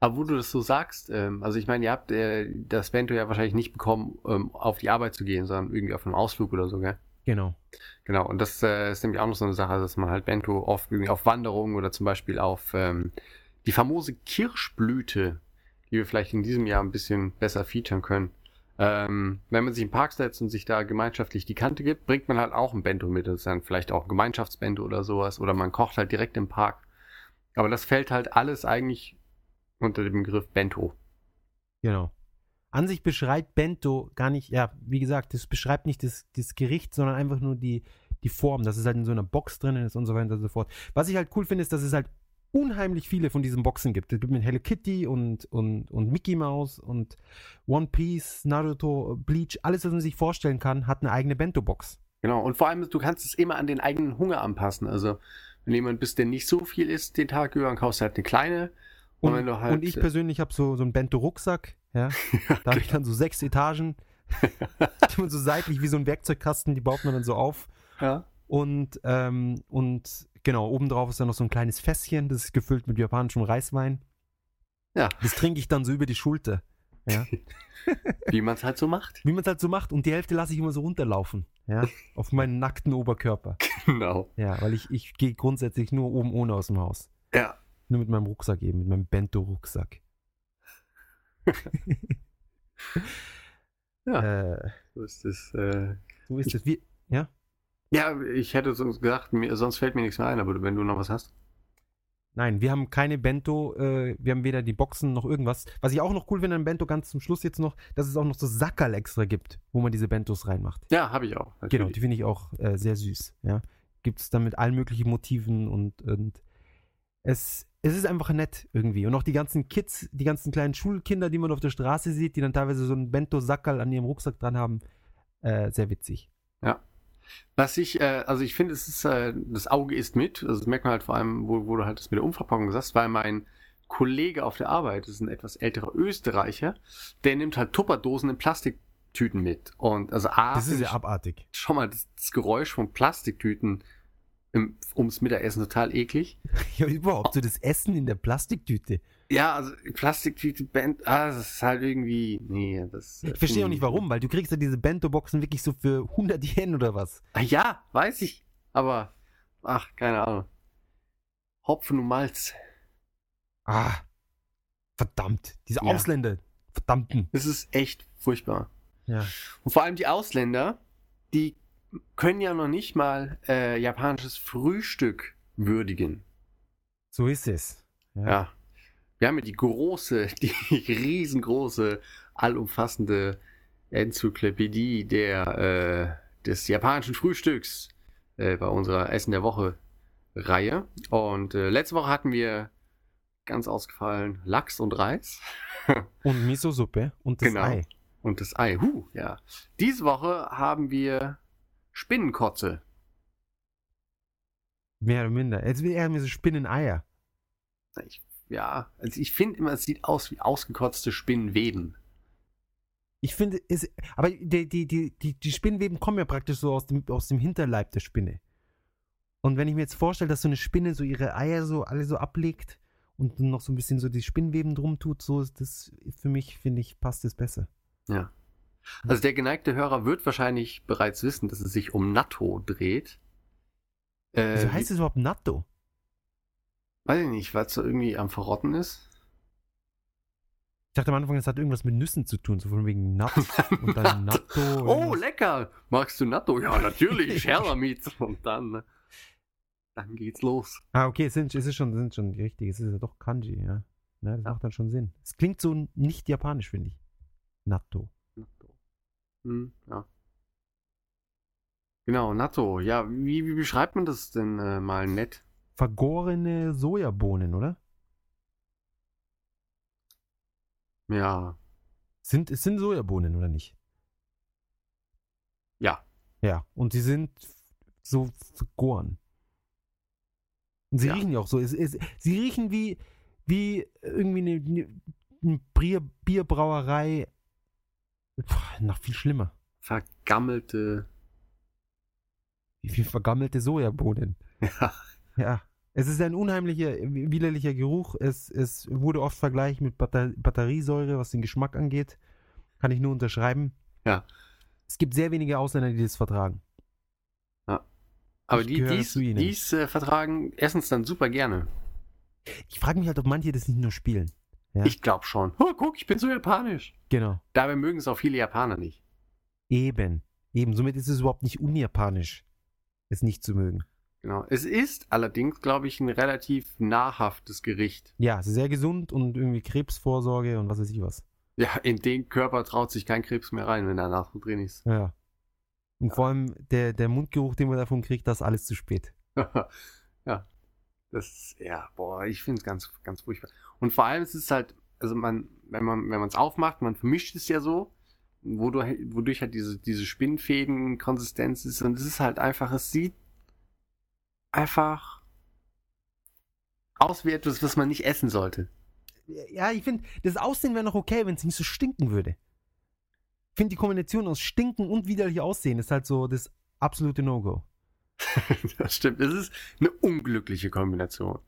Aber wo du das so sagst, ähm, also ich meine, ihr habt äh, das Bento ja wahrscheinlich nicht bekommen, ähm, auf die Arbeit zu gehen, sondern irgendwie auf einem Ausflug oder so, gell? Genau. Genau, und das äh, ist nämlich auch noch so eine Sache, dass man halt Bento oft irgendwie auf Wanderungen oder zum Beispiel auf ähm, die famose Kirschblüte, die wir vielleicht in diesem Jahr ein bisschen besser featuren können. Ähm, wenn man sich im Park setzt und sich da gemeinschaftlich die Kante gibt, bringt man halt auch ein Bento mit. Das ist dann vielleicht auch ein Gemeinschaftsbento oder sowas. Oder man kocht halt direkt im Park. Aber das fällt halt alles eigentlich unter dem Begriff Bento. Genau. An sich beschreibt Bento gar nicht, ja, wie gesagt, das beschreibt nicht das, das Gericht, sondern einfach nur die, die Form, dass es halt in so einer Box drinnen ist und so weiter und so fort. Was ich halt cool finde, ist, dass es halt unheimlich viele von diesen Boxen gibt. Es gibt mit Hello Kitty und, und, und Mickey Mouse und One Piece, Naruto, Bleach, alles, was man sich vorstellen kann, hat eine eigene Bento-Box. Genau, und vor allem, du kannst es immer an den eigenen Hunger anpassen. Also, wenn jemand bist, der nicht so viel isst den Tag über, dann kaufst du halt eine kleine. Und, Und, wenn du halt, und ich persönlich habe so, so einen Bento-Rucksack, ja. Da habe ich dann so sechs Etagen, die man so seitlich wie so ein Werkzeugkasten, die baut man dann so auf. ja. Und, ähm, und genau, obendrauf ist dann noch so ein kleines Fässchen, das ist gefüllt mit japanischem Reiswein. Ja. Das trinke ich dann so über die Schulter. Ja. Wie man es halt so macht. Wie man es halt so macht. Und die Hälfte lasse ich immer so runterlaufen. Ja. Auf meinen nackten Oberkörper. Genau. Ja, weil ich, ich gehe grundsätzlich nur oben ohne aus dem Haus. Ja. Nur mit meinem Rucksack eben, mit meinem Bento-Rucksack. Ja. Äh, So ist es. Äh, so ist es. Wie, ja, ich hätte sonst gesagt, mir, sonst fällt mir nichts mehr ein, aber wenn du noch was hast. Nein, wir haben keine Bento, äh, wir haben weder die Boxen noch irgendwas. Was ich auch noch cool finde an Bento, ganz zum Schluss jetzt noch, dass es auch noch so Sackerl extra gibt, wo man diese Bentos reinmacht. Ja, habe ich auch. Genau, natürlich. die finde ich auch äh, sehr süß. Ja. Gibt es dann mit allen möglichen Motiven und, und es, es ist einfach nett irgendwie. Und auch die ganzen Kids, die ganzen kleinen Schulkinder, die man auf der Straße sieht, die dann teilweise so ein Bento-Sackerl an ihrem Rucksack dran haben, äh, sehr witzig. Was ich, äh, also ich finde, es ist, äh, das Auge ist mit. Also das merkt man halt vor allem, wo, wo du halt das mit der Umverpackung sagst, weil mein Kollege auf der Arbeit, das ist ein etwas älterer Österreicher, der nimmt halt Tupperdosen in Plastiktüten mit. Und also A, Das ist ja abartig. schon mal das, das Geräusch von Plastiktüten im, ums Mittagessen total eklig. Ja, überhaupt so das Essen in der Plastiktüte. Ja, also Plastiktüte, Band, ah, das ist halt irgendwie, nee, das. Ich verstehe auch nicht warum, weil du kriegst ja diese Bento-Boxen wirklich so für 100 Yen oder was. Ah, ja, weiß ich, aber, ach, keine Ahnung. Hopfen und Malz. Ah, verdammt. Diese Ja. Ausländer. Verdammten. Das ist echt furchtbar. Ja. Und vor allem die Ausländer, die können ja noch nicht mal äh, japanisches Frühstück würdigen. So ist es. Ja. Wir haben ja die große, die riesengroße, allumfassende Enzyklopädie der, äh, des japanischen Frühstücks äh, bei unserer Essen der Woche Reihe. Und äh, letzte Woche hatten wir ganz ausgefallen Lachs und Reis Und Miso-Suppe und das Genau. Ei. und das Ei. Huh, ja. Diese Woche haben wir Spinnenkotze. Mehr oder minder. Jetzt will er mir so Spinneneier. Ich, ja, also ich finde immer, es sieht aus wie ausgekotzte Spinnenweben. Ich finde, es, aber die, die, die, die, die Spinnenweben kommen ja praktisch so aus dem, aus dem Hinterleib der Spinne. Und wenn ich mir jetzt vorstelle, dass so eine Spinne so ihre Eier so alle so ablegt und dann noch so ein bisschen so die Spinnenweben drum tut, so ist das für mich, finde ich, passt es besser. Ja. Also der geneigte Hörer wird wahrscheinlich bereits wissen, dass es sich um Natto dreht. Äh, Wieso heißt es überhaupt Natto? Weiß ich nicht, weil es so irgendwie am Verrotten ist. Ich dachte am Anfang, es hat irgendwas mit Nüssen zu tun, so von wegen Nut und dann Natto. Oh, irgendwas. lecker! Magst du Natto? Ja, natürlich, Scherlamit. Und dann, dann geht's los. Ah, okay, es, sind, es ist schon, sind schon richtig. Es ist ja doch Kanji, ja. ja das Ja. macht dann schon Sinn. Es klingt so nicht japanisch, finde ich. Natto. Natto. Hm, ja. Genau, Natto. Ja, wie, wie beschreibt man das denn äh, mal nett? Vergorene Sojabohnen, oder? Ja, Sind, es sind Sojabohnen, oder nicht? ja. Ja, und sie sind so vergoren. Und sie Ja. riechen ja auch so. Es, es, sie riechen wie, wie irgendwie eine, eine, eine Bier, Bierbrauerei. Puh, noch viel schlimmer. Vergammelte. Wie viel vergammelte Sojabohnen. Ja. Ja. Es ist ein unheimlicher, widerlicher Geruch. Es, es wurde oft vergleicht mit Batter Batteriesäure, was den Geschmack angeht. Kann ich nur unterschreiben. Ja. Es gibt sehr wenige Ausländer, die das vertragen. Aber Ich die, dies, ihnen. dies äh, vertragen, essen es dann super gerne. Ich frage mich halt, ob manche das nicht nur spielen. Ja. Ich glaube schon. Oh, guck, ich bin so japanisch. Genau. Dabei mögen es auch viele Japaner nicht. Eben. Eben. Somit ist es überhaupt nicht unjapanisch, es nicht zu mögen. Genau. Es ist allerdings, glaube ich, ein relativ nahrhaftes Gericht. Ja, sehr gesund und irgendwie Krebsvorsorge und was weiß ich was. Ja, in den Körper traut sich kein Krebs mehr rein, wenn er nach drin ist. Ja. Und Ja. vor allem der, der Mundgeruch, den man davon kriegt, das ist alles zu spät. ja. Das ist, ja, boah, ich finde es ganz, ganz furchtbar. Und vor allem ist es halt, also man, wenn man, wenn man es aufmacht, man vermischt es ja so, wodurch, wodurch halt diese, diese Spinnfäden-Konsistenz ist. Und es ist halt einfach, es sieht einfach aus wie etwas, was man nicht essen sollte. Ja, ich finde, das Aussehen wäre noch okay, wenn es nicht so stinken würde. Ich finde die Kombination aus Stinken und widerlich Aussehen ist halt so das absolute No-Go. das stimmt. Es ist eine unglückliche Kombination.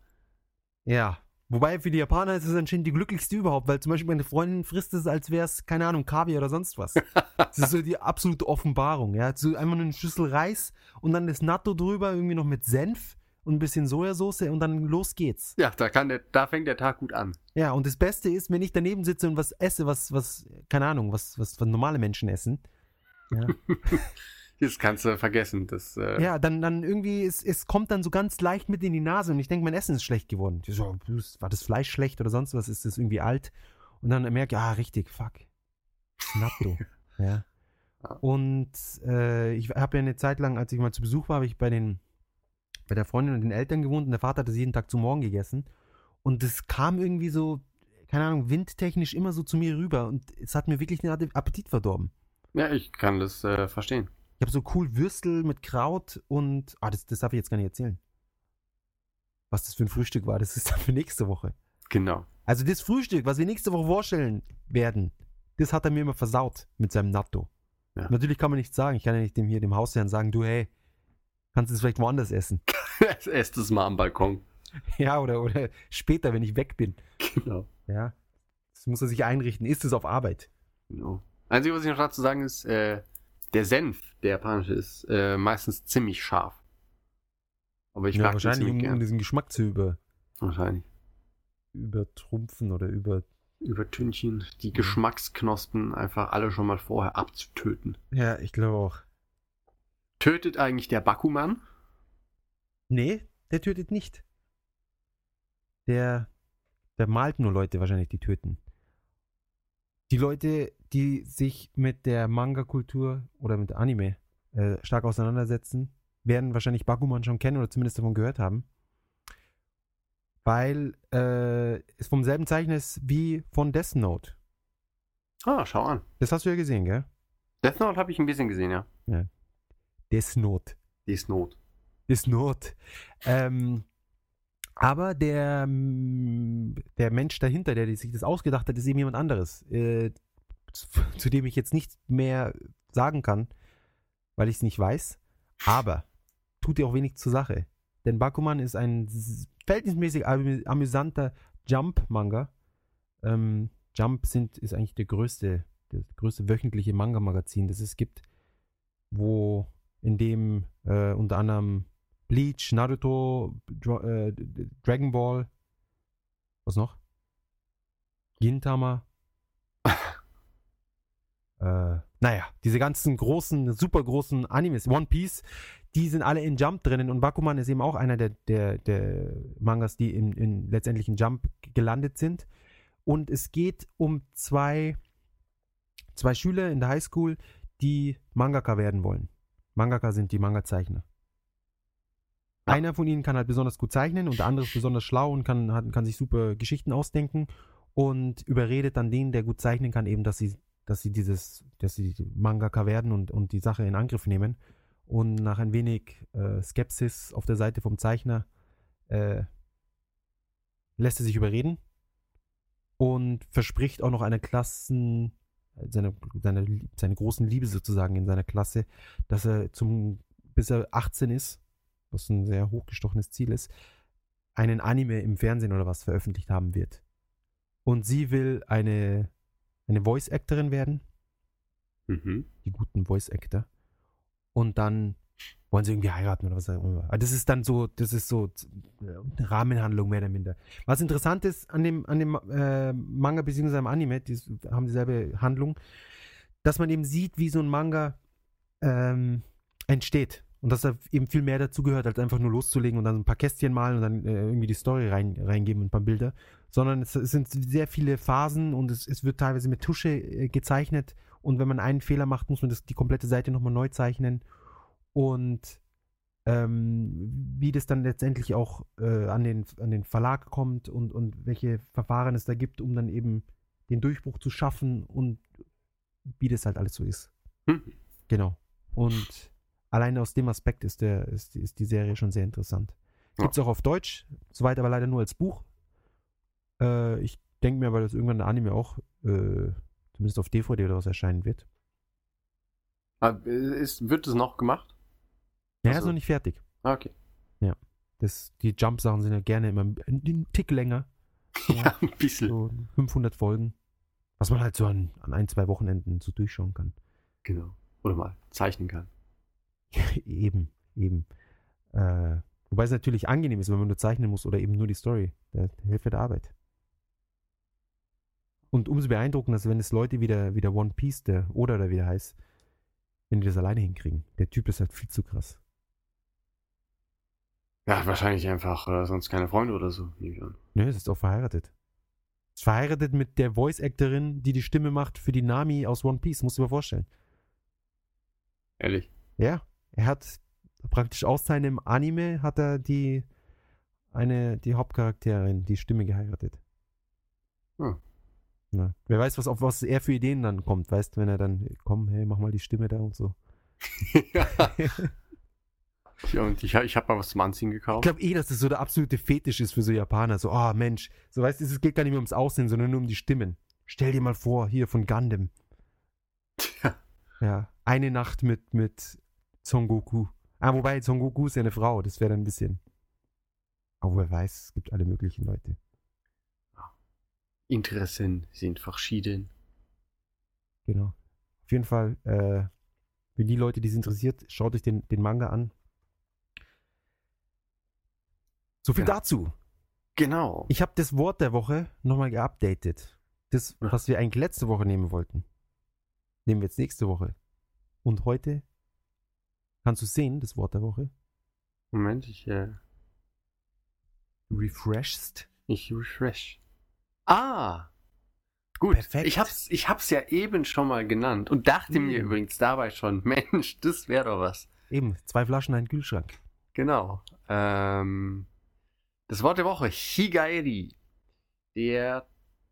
Ja. Wobei für die Japaner ist es anscheinend die glücklichste überhaupt, weil zum Beispiel meine Freundin frisst es, als wäre es, keine Ahnung, Kaviar oder sonst was. Das ist so die absolute Offenbarung, ja. So einfach nur eine Schüssel Reis und dann das Natto drüber, irgendwie noch mit Senf und ein bisschen Sojasauce und dann los geht's. Ja, da, kann der, da fängt der Tag gut an. Ja, und das Beste ist, wenn ich daneben sitze und was esse, was, was, keine Ahnung, was, was, was normale Menschen essen. Ja, Das kannst du vergessen. Das, äh, ja dann, dann irgendwie, es, es kommt dann so ganz leicht mit in die Nase und ich denke, mein Essen ist schlecht geworden. Ich So, war das Fleisch schlecht oder sonst was? Ist das irgendwie alt? Und dann merke ich, ah, richtig, fuck. Natto. ja. Ja. Und äh, ich habe ja eine Zeit lang, als ich mal zu Besuch war, habe ich bei den bei der Freundin und den Eltern gewohnt und der Vater hat das jeden Tag zu Morgen gegessen. Und das kam irgendwie so, keine Ahnung, windtechnisch immer so zu mir rüber und es hat mir wirklich den Appetit verdorben. ja, ich kann das äh, verstehen. Ich habe so cool Würstel mit Kraut und. Ah, das, das darf ich jetzt gar nicht erzählen. Was das für ein Frühstück war, das ist dann für nächste Woche. Genau. Also das Frühstück, was wir nächste Woche vorstellen werden, das hat er mir immer versaut mit seinem Natto. Ja. Natürlich kann man nichts sagen. Ich kann ja nicht dem hier, dem Hausherrn sagen, du, hey, kannst du es vielleicht woanders essen? Esst es mal am Balkon. ja, oder, oder später, wenn ich weg bin. Genau. Ja. Das muss er sich einrichten. Ist es auf Arbeit? genau. Einzige, was ich noch dazu sagen ist, äh, der Senf, der japanische, ist äh, meistens ziemlich scharf. Aber ich ja, mag wahrscheinlich, um, um gern. diesen Geschmack zu über, Wahrscheinlich. übertrumpfen oder über. Übertünchen, die Geschmacksknospen einfach alle schon mal vorher abzutöten. Ja, ich glaube auch. Tötet eigentlich der Bakuman? Nee, der tötet nicht. Der, der malt nur Leute wahrscheinlich, die töten. Die Leute, die sich mit der Manga-Kultur oder mit Anime äh, stark auseinandersetzen, werden wahrscheinlich Bakuman schon kennen oder zumindest davon gehört haben. Weil äh, es vom selben Zeichner ist wie von Death Note. Ah, schau an. Das hast du ja gesehen, gell? Death Note habe ich ein bisschen gesehen, ja. Death Note. Die ist Not. ist Not. Ähm, aber der, der Mensch dahinter, der sich das ausgedacht hat, ist eben jemand anderes, äh, zu, dem ich jetzt nicht mehr sagen kann, weil ich es nicht weiß. Aber tut dir auch wenig zur Sache. Denn Bakuman ist ein verhältnismäßig amü amüsanter Jump-Manga. Ähm, Jump sind, ist eigentlich der größte, das größte wöchentliche Manga-Magazin, das es gibt, wo in dem äh, unter anderem Bleach, Naruto, Dra äh, Dragon Ball, was noch? Gintama. Äh, naja, diese ganzen großen, super großen Animes, One Piece, die sind alle in Jump drinnen und Bakuman ist eben auch einer der, der, der Mangas, die in, in letztendlich in Jump gelandet sind. Und es geht um zwei, zwei Schüler in der Highschool, die Mangaka werden wollen. Mangaka sind die Manga-Zeichner. Ja. Einer von ihnen kann halt besonders gut zeichnen und der andere ist besonders schlau und kann, hat, kann sich super Geschichten ausdenken und überredet dann den, der gut zeichnen kann, eben, dass sie, dass sie dieses, dass sie Mangaka werden und, und die Sache in Angriff nehmen. Und nach ein wenig äh, Skepsis auf der Seite vom Zeichner äh, lässt er sich überreden und verspricht auch noch eine Klassen, seine, seine, seine großen Liebe sozusagen in seiner Klasse, dass er zum, bis er 18 ist, was ein sehr hochgestochenes Ziel ist, einen Anime im Fernsehen oder was veröffentlicht haben wird. Und sie will eine, eine Voice-Actorin werden, Mhm. die guten Voice-Actor. Und dann wollen sie irgendwie heiraten oder was auch immer. Das ist dann so, das ist so äh, eine Rahmenhandlung mehr oder minder. Was interessant ist an dem, an dem äh, Manga bzw. am Anime, die haben dieselbe Handlung, dass man eben sieht, wie so ein Manga ähm, entsteht. Und dass da eben viel mehr dazugehört, als einfach nur loszulegen und dann ein paar Kästchen malen und dann äh, irgendwie die Story rein, reingeben und ein paar Bilder. Sondern es, es sind sehr viele Phasen und es, es wird teilweise mit Tusche äh, gezeichnet. Und wenn man einen Fehler macht, muss man das, die komplette Seite nochmal neu zeichnen. Und ähm, wie das dann letztendlich auch äh, an, den, an den Verlag kommt und, und welche Verfahren es da gibt, um dann eben den Durchbruch zu schaffen und wie das halt alles so ist. Hm. Genau. Und alleine aus dem Aspekt ist, der, ist, die- ist die Serie schon sehr interessant. Gibt es auch auf Deutsch, soweit aber leider nur als Buch. Äh, ich denke mir, weil das irgendwann der Anime auch, äh, zumindest auf DVD oder was erscheinen wird. Aber ist, wird es noch gemacht? Ja, Ach ist so. noch nicht fertig. Ah, Okay. Das, die Jump-Sachen sind ja gerne immer ein, ein Tick länger. Ja, ein bisschen. So 500 Folgen. Was man halt so an, an ein, zwei Wochenenden so durchschauen kann. Genau. Oder mal zeichnen kann. eben, eben. Äh, Wobei es natürlich angenehm ist, wenn man nur zeichnen muss oder eben nur die Story. Der, der Hälfte der Arbeit. Und umso beeindruckender ist, wenn es Leute wie der, wie der One Piece, der oder der wieder heißt, wenn die das alleine hinkriegen. Der Typ ist halt viel zu krass. Ja, wahrscheinlich einfach äh, sonst keine Freunde oder so. Ne, es ist auch verheiratet. Ist verheiratet mit der Voice-Actorin, die die Stimme macht für die Nami aus One Piece. Musst du dir mal vorstellen. Ehrlich. Ja, er hat praktisch aus seinem Anime hat er die eine die Hauptcharakterin, die Stimme geheiratet. Hm. Na, wer weiß, was auf was er für Ideen dann kommt, weißt, wenn er dann komm, hey, mach mal die Stimme da und so. ja. Ja, und ich, ich habe mal was zum Anziehen Ich gekauft. glaube eh, dass das so der absolute Fetisch ist für so Japaner. So, oh Mensch, so weißt du, es geht gar nicht mehr ums Aussehen, sondern nur um die Stimmen. Stell dir mal vor, hier von Gundam. Ja. Ja, eine Nacht mit, mit Son Goku. Ah, wobei Son Goku ist ja eine Frau, das wäre dann ein bisschen. Aber wer weiß, es gibt alle möglichen Leute. Interessen sind verschieden. Genau. Auf jeden Fall, äh, für die Leute, die es interessiert, schaut euch den, den Manga an. So viel Ja. dazu. Genau. Ich habe das Wort der Woche nochmal geupdatet. Das, was wir eigentlich letzte Woche nehmen wollten, nehmen wir jetzt nächste Woche. Und heute kannst du sehen, das Wort der Woche. Moment, ich, äh, Refreshst. ich refresh. Ah! Gut, Perfekt. ich hab's, ich hab's ja eben schon mal genannt und dachte mir Mm. übrigens dabei schon, Mensch, das wäre doch was. Eben, zwei Flaschen, ein Kühlschrank. Genau. Ähm, das Wort der Woche, Higaeri. Der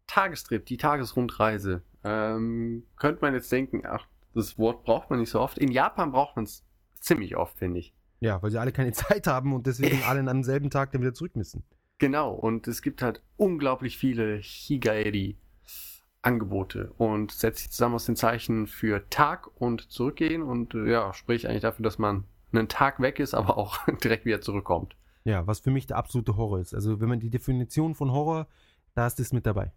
Tagestrip, die Tagesrundreise. Ähm, könnte man jetzt denken, ach, das Wort braucht man nicht so oft. In Japan braucht man es ziemlich oft, finde ich. Ja, weil sie alle keine Zeit haben und deswegen alle am selben Tag dann wieder zurück müssen. Genau, und es gibt halt unglaublich viele Higaeri-Angebote und setzt sich zusammen aus den Zeichen für Tag und zurückgehen und äh, ja, sprich eigentlich dafür, dass man einen Tag weg ist, aber auch direkt wieder zurückkommt. Ja, was für mich der absolute Horror ist. Also, wenn man die Definition von Horror, da ist das mit dabei.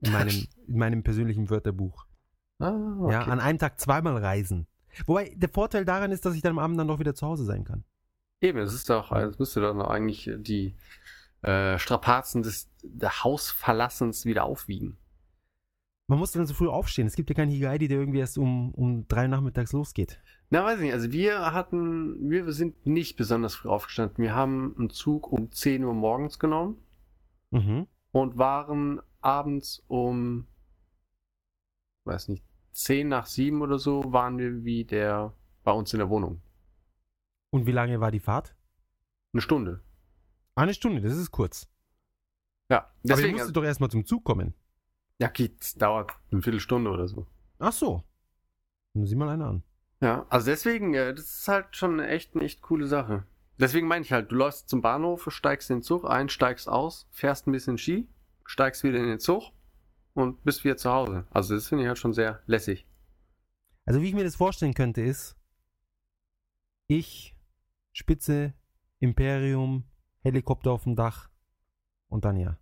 In meinem, in meinem persönlichen Wörterbuch. Ah, Ja, an einem Tag zweimal reisen. Wobei der Vorteil daran ist, dass ich dann am Abend dann doch wieder zu Hause sein kann. Eben, es ist doch, es müsste dann eigentlich die äh, Strapazen des, des Hausverlassens wieder aufwiegen. Man muss dann so früh aufstehen. Es gibt ja keinen Higaidi, der irgendwie erst um, um drei nachmittags losgeht. Na, weiß ich nicht. Also wir hatten, wir sind nicht besonders früh aufgestanden. Wir haben einen Zug um 10 Uhr morgens genommen Mhm. und waren abends um, weiß nicht, 10 nach 7 oder so, waren wir wieder bei uns in der Wohnung. Und wie lange war die Fahrt? Eine Stunde. Eine Stunde, das ist kurz. Ja, Aber ihr deswegen, musstet doch erstmal zum Zug kommen. ja, geht, dauert eine Viertelstunde oder so. Ach so. Dann sieh mal einer an. Ja, also deswegen, äh, das ist halt schon echt eine echt coole Sache. Deswegen meine ich halt, du läufst zum Bahnhof, steigst in den Zug ein, steigst aus, fährst ein bisschen Ski, steigst wieder in den Zug und bist wieder zu Hause. Also das finde ich halt schon sehr lässig. Also wie ich mir das vorstellen könnte ist, ich, Spitze, Imperium, Helikopter auf dem Dach und dann ja.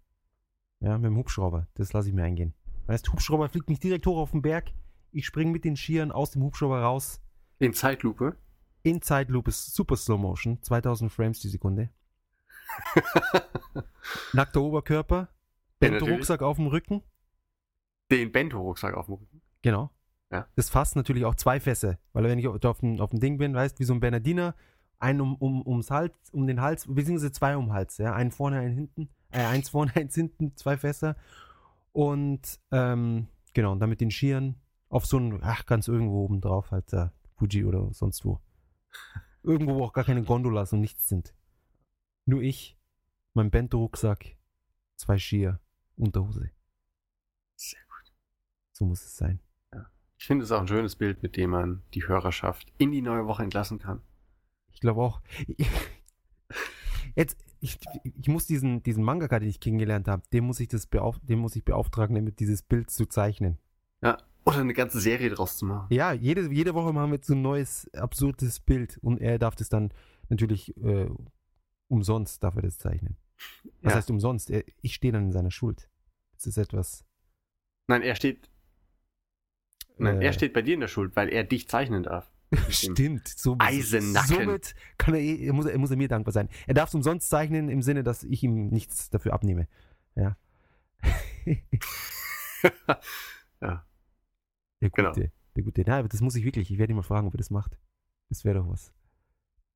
Ja, mit dem Hubschrauber. Das lasse ich mir eingehen. Weißt, Hubschrauber fliegt nicht direkt hoch auf den Berg. Ich springe mit den Skiern aus dem Hubschrauber raus. In Zeitlupe. In Zeitlupe, super Slow Motion, 2000 Frames die Sekunde. Nackter Oberkörper, Ja. Bento-Rucksack auf dem Rücken. Den Bento-Rucksack auf dem Rücken. Genau. Ja. Das fasst natürlich auch zwei Fässer, weil wenn ich auf auf dem, auf dem Ding bin, weißt wie so ein Bernardiner, einen um, um, ums Hals, um den Hals, beziehungsweise zwei um den Hals, ja. Einen vorne, einen hinten, äh, eins vorne, eins hinten, zwei Fässer. Und ähm, genau, und dann mit den Skiern auf so einen, ach, ganz irgendwo oben drauf, halt, da, Fuji oder sonst wo. Irgendwo, wo auch gar keine Gondolas und nichts sind. Nur ich, mein Bento-Rucksack, zwei Skier, Unterhose. Sehr gut. So muss es sein. Ich finde es auch ein schönes Bild, mit dem man die Hörerschaft in die neue Woche entlassen kann. Ich glaube auch. Jetzt, ich, ich muss diesen, diesen Mangaka, den ich kennengelernt habe, den muss ich das beauf den muss ich beauftragen, damit dieses Bild zu zeichnen. Ja, oder eine ganze Serie draus zu machen. Ja, jede, jede Woche machen wir jetzt so ein neues, absurdes Bild und er darf das dann natürlich äh, umsonst, darf er das zeichnen. Was Ja. heißt umsonst? Er, ich stehe dann in seiner Schuld. Das ist etwas. Nein, er steht, nein, äh, er steht bei dir in der Schuld, weil er dich zeichnen darf. Stimmt. So, Eisennacken. Somit kann er, eh- muss, er, muss er mir dankbar sein. Er darf es umsonst zeichnen im Sinne, dass ich ihm nichts dafür abnehme. Ja. Ja. Der gute. Genau. Der gute. Na, aber das muss ich wirklich. Ich werde ihn mal fragen, ob er das macht. Das wäre doch was.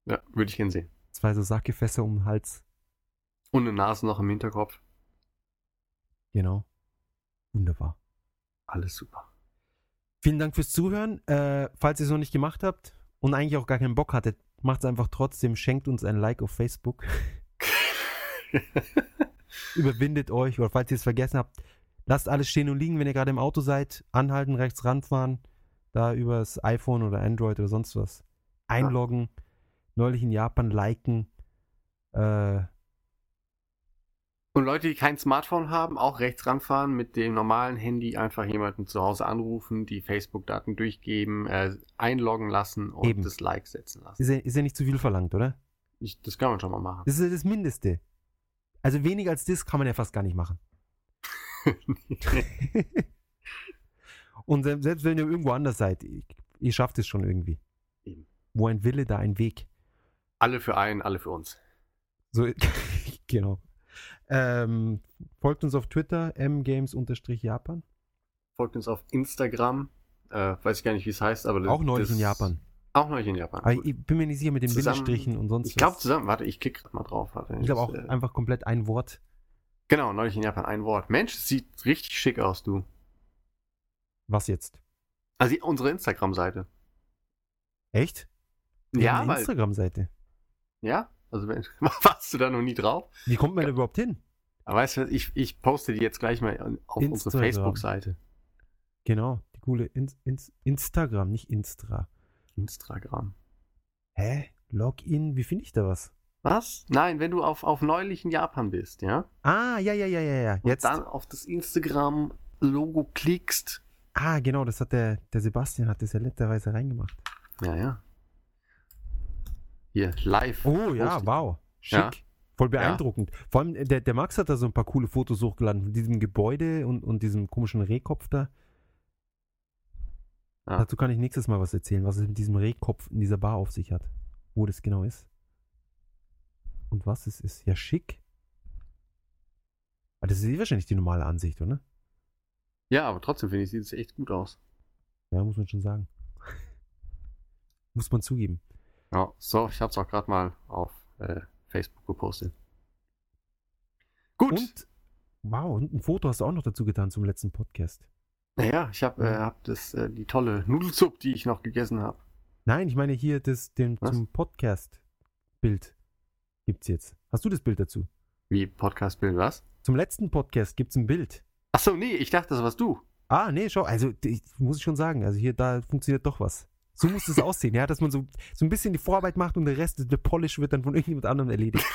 Ja, würde ich gern sehen. Zwei so Sackgefässer um den Hals. Und eine Nase noch im Hinterkopf. Genau. Wunderbar. Alles super. Vielen Dank fürs Zuhören. Äh, falls ihr es noch nicht gemacht habt und eigentlich auch gar keinen Bock hattet, macht es einfach trotzdem. Schenkt uns ein Like auf Facebook. Überwindet euch. Oder falls ihr es vergessen habt, lasst alles stehen und liegen, wenn ihr gerade im Auto seid. Anhalten, rechts ranfahren. Da übers iPhone oder Android oder sonst was. Einloggen. Neulich in Japan liken. Äh, Und Leute, die kein Smartphone haben, auch rechts ranfahren, mit dem normalen Handy einfach jemanden zu Hause anrufen, die Facebook-Daten durchgeben, äh, einloggen lassen und Eben. das Like setzen lassen. ist, ja, ist ja nicht zu viel verlangt, oder? Ich, das kann man schon mal machen. Das ist ja das Mindeste. Also weniger als das kann man ja fast gar nicht machen. Und se- selbst wenn ihr irgendwo anders seid, ihr, ihr schafft es schon irgendwie. Eben. Wo ein Wille, da ein Weg. alle für einen, alle für uns. So, genau. Ähm, folgt uns auf Twitter, mgames-japan. Folgt uns auf Instagram. Äh, weiß ich gar nicht, wie es heißt, aber Auch neulich in Japan. Auch neulich in Japan. Aber Gut. ich bin mir nicht sicher mit den Zusammen- Bindestrichen und sonst Ich glaube zusammen, warte, ich klicke mal drauf. Warte, Ich glaube auch äh, einfach komplett ein Wort. Genau, neulich in Japan ein Wort. Mensch, es sieht richtig schick aus, du. Was jetzt? Also unsere Instagram-Seite. Echt? Wir Ja, haben eine Instagram-Seite. ja, also wenn, warst du da noch nie drauf? Wie kommt man da überhaupt hin? Aber weißt du, was, ich, ich poste die jetzt gleich mal auf unsere Instagram. Facebook-Seite. Genau, die coole Ins Ins Instagram, nicht Instra. Instagram. Hä? Login, wie finde ich da was? Was? Nein, wenn du auf, auf neulich in Japan bist, ja? Ah, ja, ja, ja, ja, ja. Und Jetzt. dann auf das Instagram-Logo klickst. Ah, genau, das hat der, der Sebastian hat das ja netterweise reingemacht. Ja, ja. Hier, live. Oh ja, wow. Schick. Ja. Voll beeindruckend. Vor allem, äh, der, der Max hat da so ein paar coole Fotos hochgeladen von diesem Gebäude und, und diesem komischen Rehkopf da. Ja. Dazu kann ich nächstes Mal was erzählen, was es mit diesem Rehkopf in dieser Bar auf sich hat. Wo das genau ist. Und was es ist. Ja, schick. Aber das ist eh wahrscheinlich die normale Ansicht, oder? Ja, aber trotzdem finde ich, sieht es echt gut aus. Ja, muss man schon sagen. muss man zugeben. Ja, so, ich habe es auch gerade mal auf äh, Facebook gepostet. Gut. Und, wow, und ein Foto hast du auch noch dazu getan zum letzten Podcast. Naja, ich habe äh, hab das, äh, die tolle Nudelsuppe, die ich noch gegessen habe. Nein, ich meine hier das, den, Was? zum Podcast-Bild gibt's jetzt. Hast du das Bild dazu? Wie Podcast-Bild, was? Zum letzten Podcast gibt's ein Bild. Achso, nee, ich dachte, das warst du. Ah, nee, schau, also ich, muss ich schon sagen, also hier, da funktioniert doch was. So muss es aussehen, ja, dass man so, so ein bisschen die Vorarbeit macht und der Rest, der Polish wird dann von irgendjemand anderem erledigt.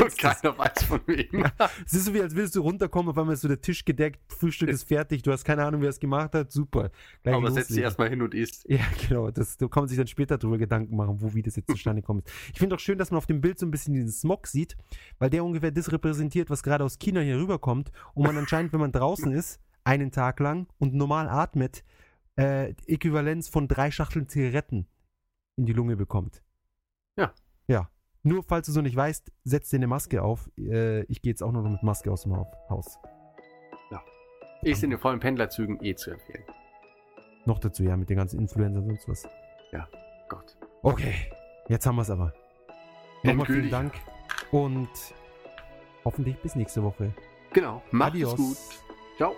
Und keiner weiß von wem. Es ist so wie, als würdest du runterkommen, auf einmal ist so der Tisch gedeckt, Frühstück ist fertig, du hast keine Ahnung, wer es gemacht hat, super. Gleich Aber setz dich loslegen. erstmal hin und isst. Ja, genau. Das, da kann man sich dann später drüber Gedanken machen, wo wie das jetzt zustande kommt. Ich finde auch schön, dass man auf dem Bild so ein bisschen diesen Smog sieht, weil der ungefähr das repräsentiert, was gerade aus China hier rüberkommt und man anscheinend, wenn man draußen ist, einen Tag lang und normal atmet, äh, Äquivalenz von drei Schachteln Zigaretten in die Lunge bekommt. Ja. Ja. Nur falls du so nicht weißt, setz dir eine Maske auf. Äh, ich gehe jetzt auch nur noch mit Maske aus dem Hau- Haus. Ist in den vollen Pendlerzügen eh zu empfehlen. Noch dazu, ja, mit den ganzen Influencern und sonst was. Gott. Okay, jetzt haben wir es aber. Nochmal vielen. Dank und hoffentlich bis nächste Woche. Genau. Macht Adios. es gut. Ciao.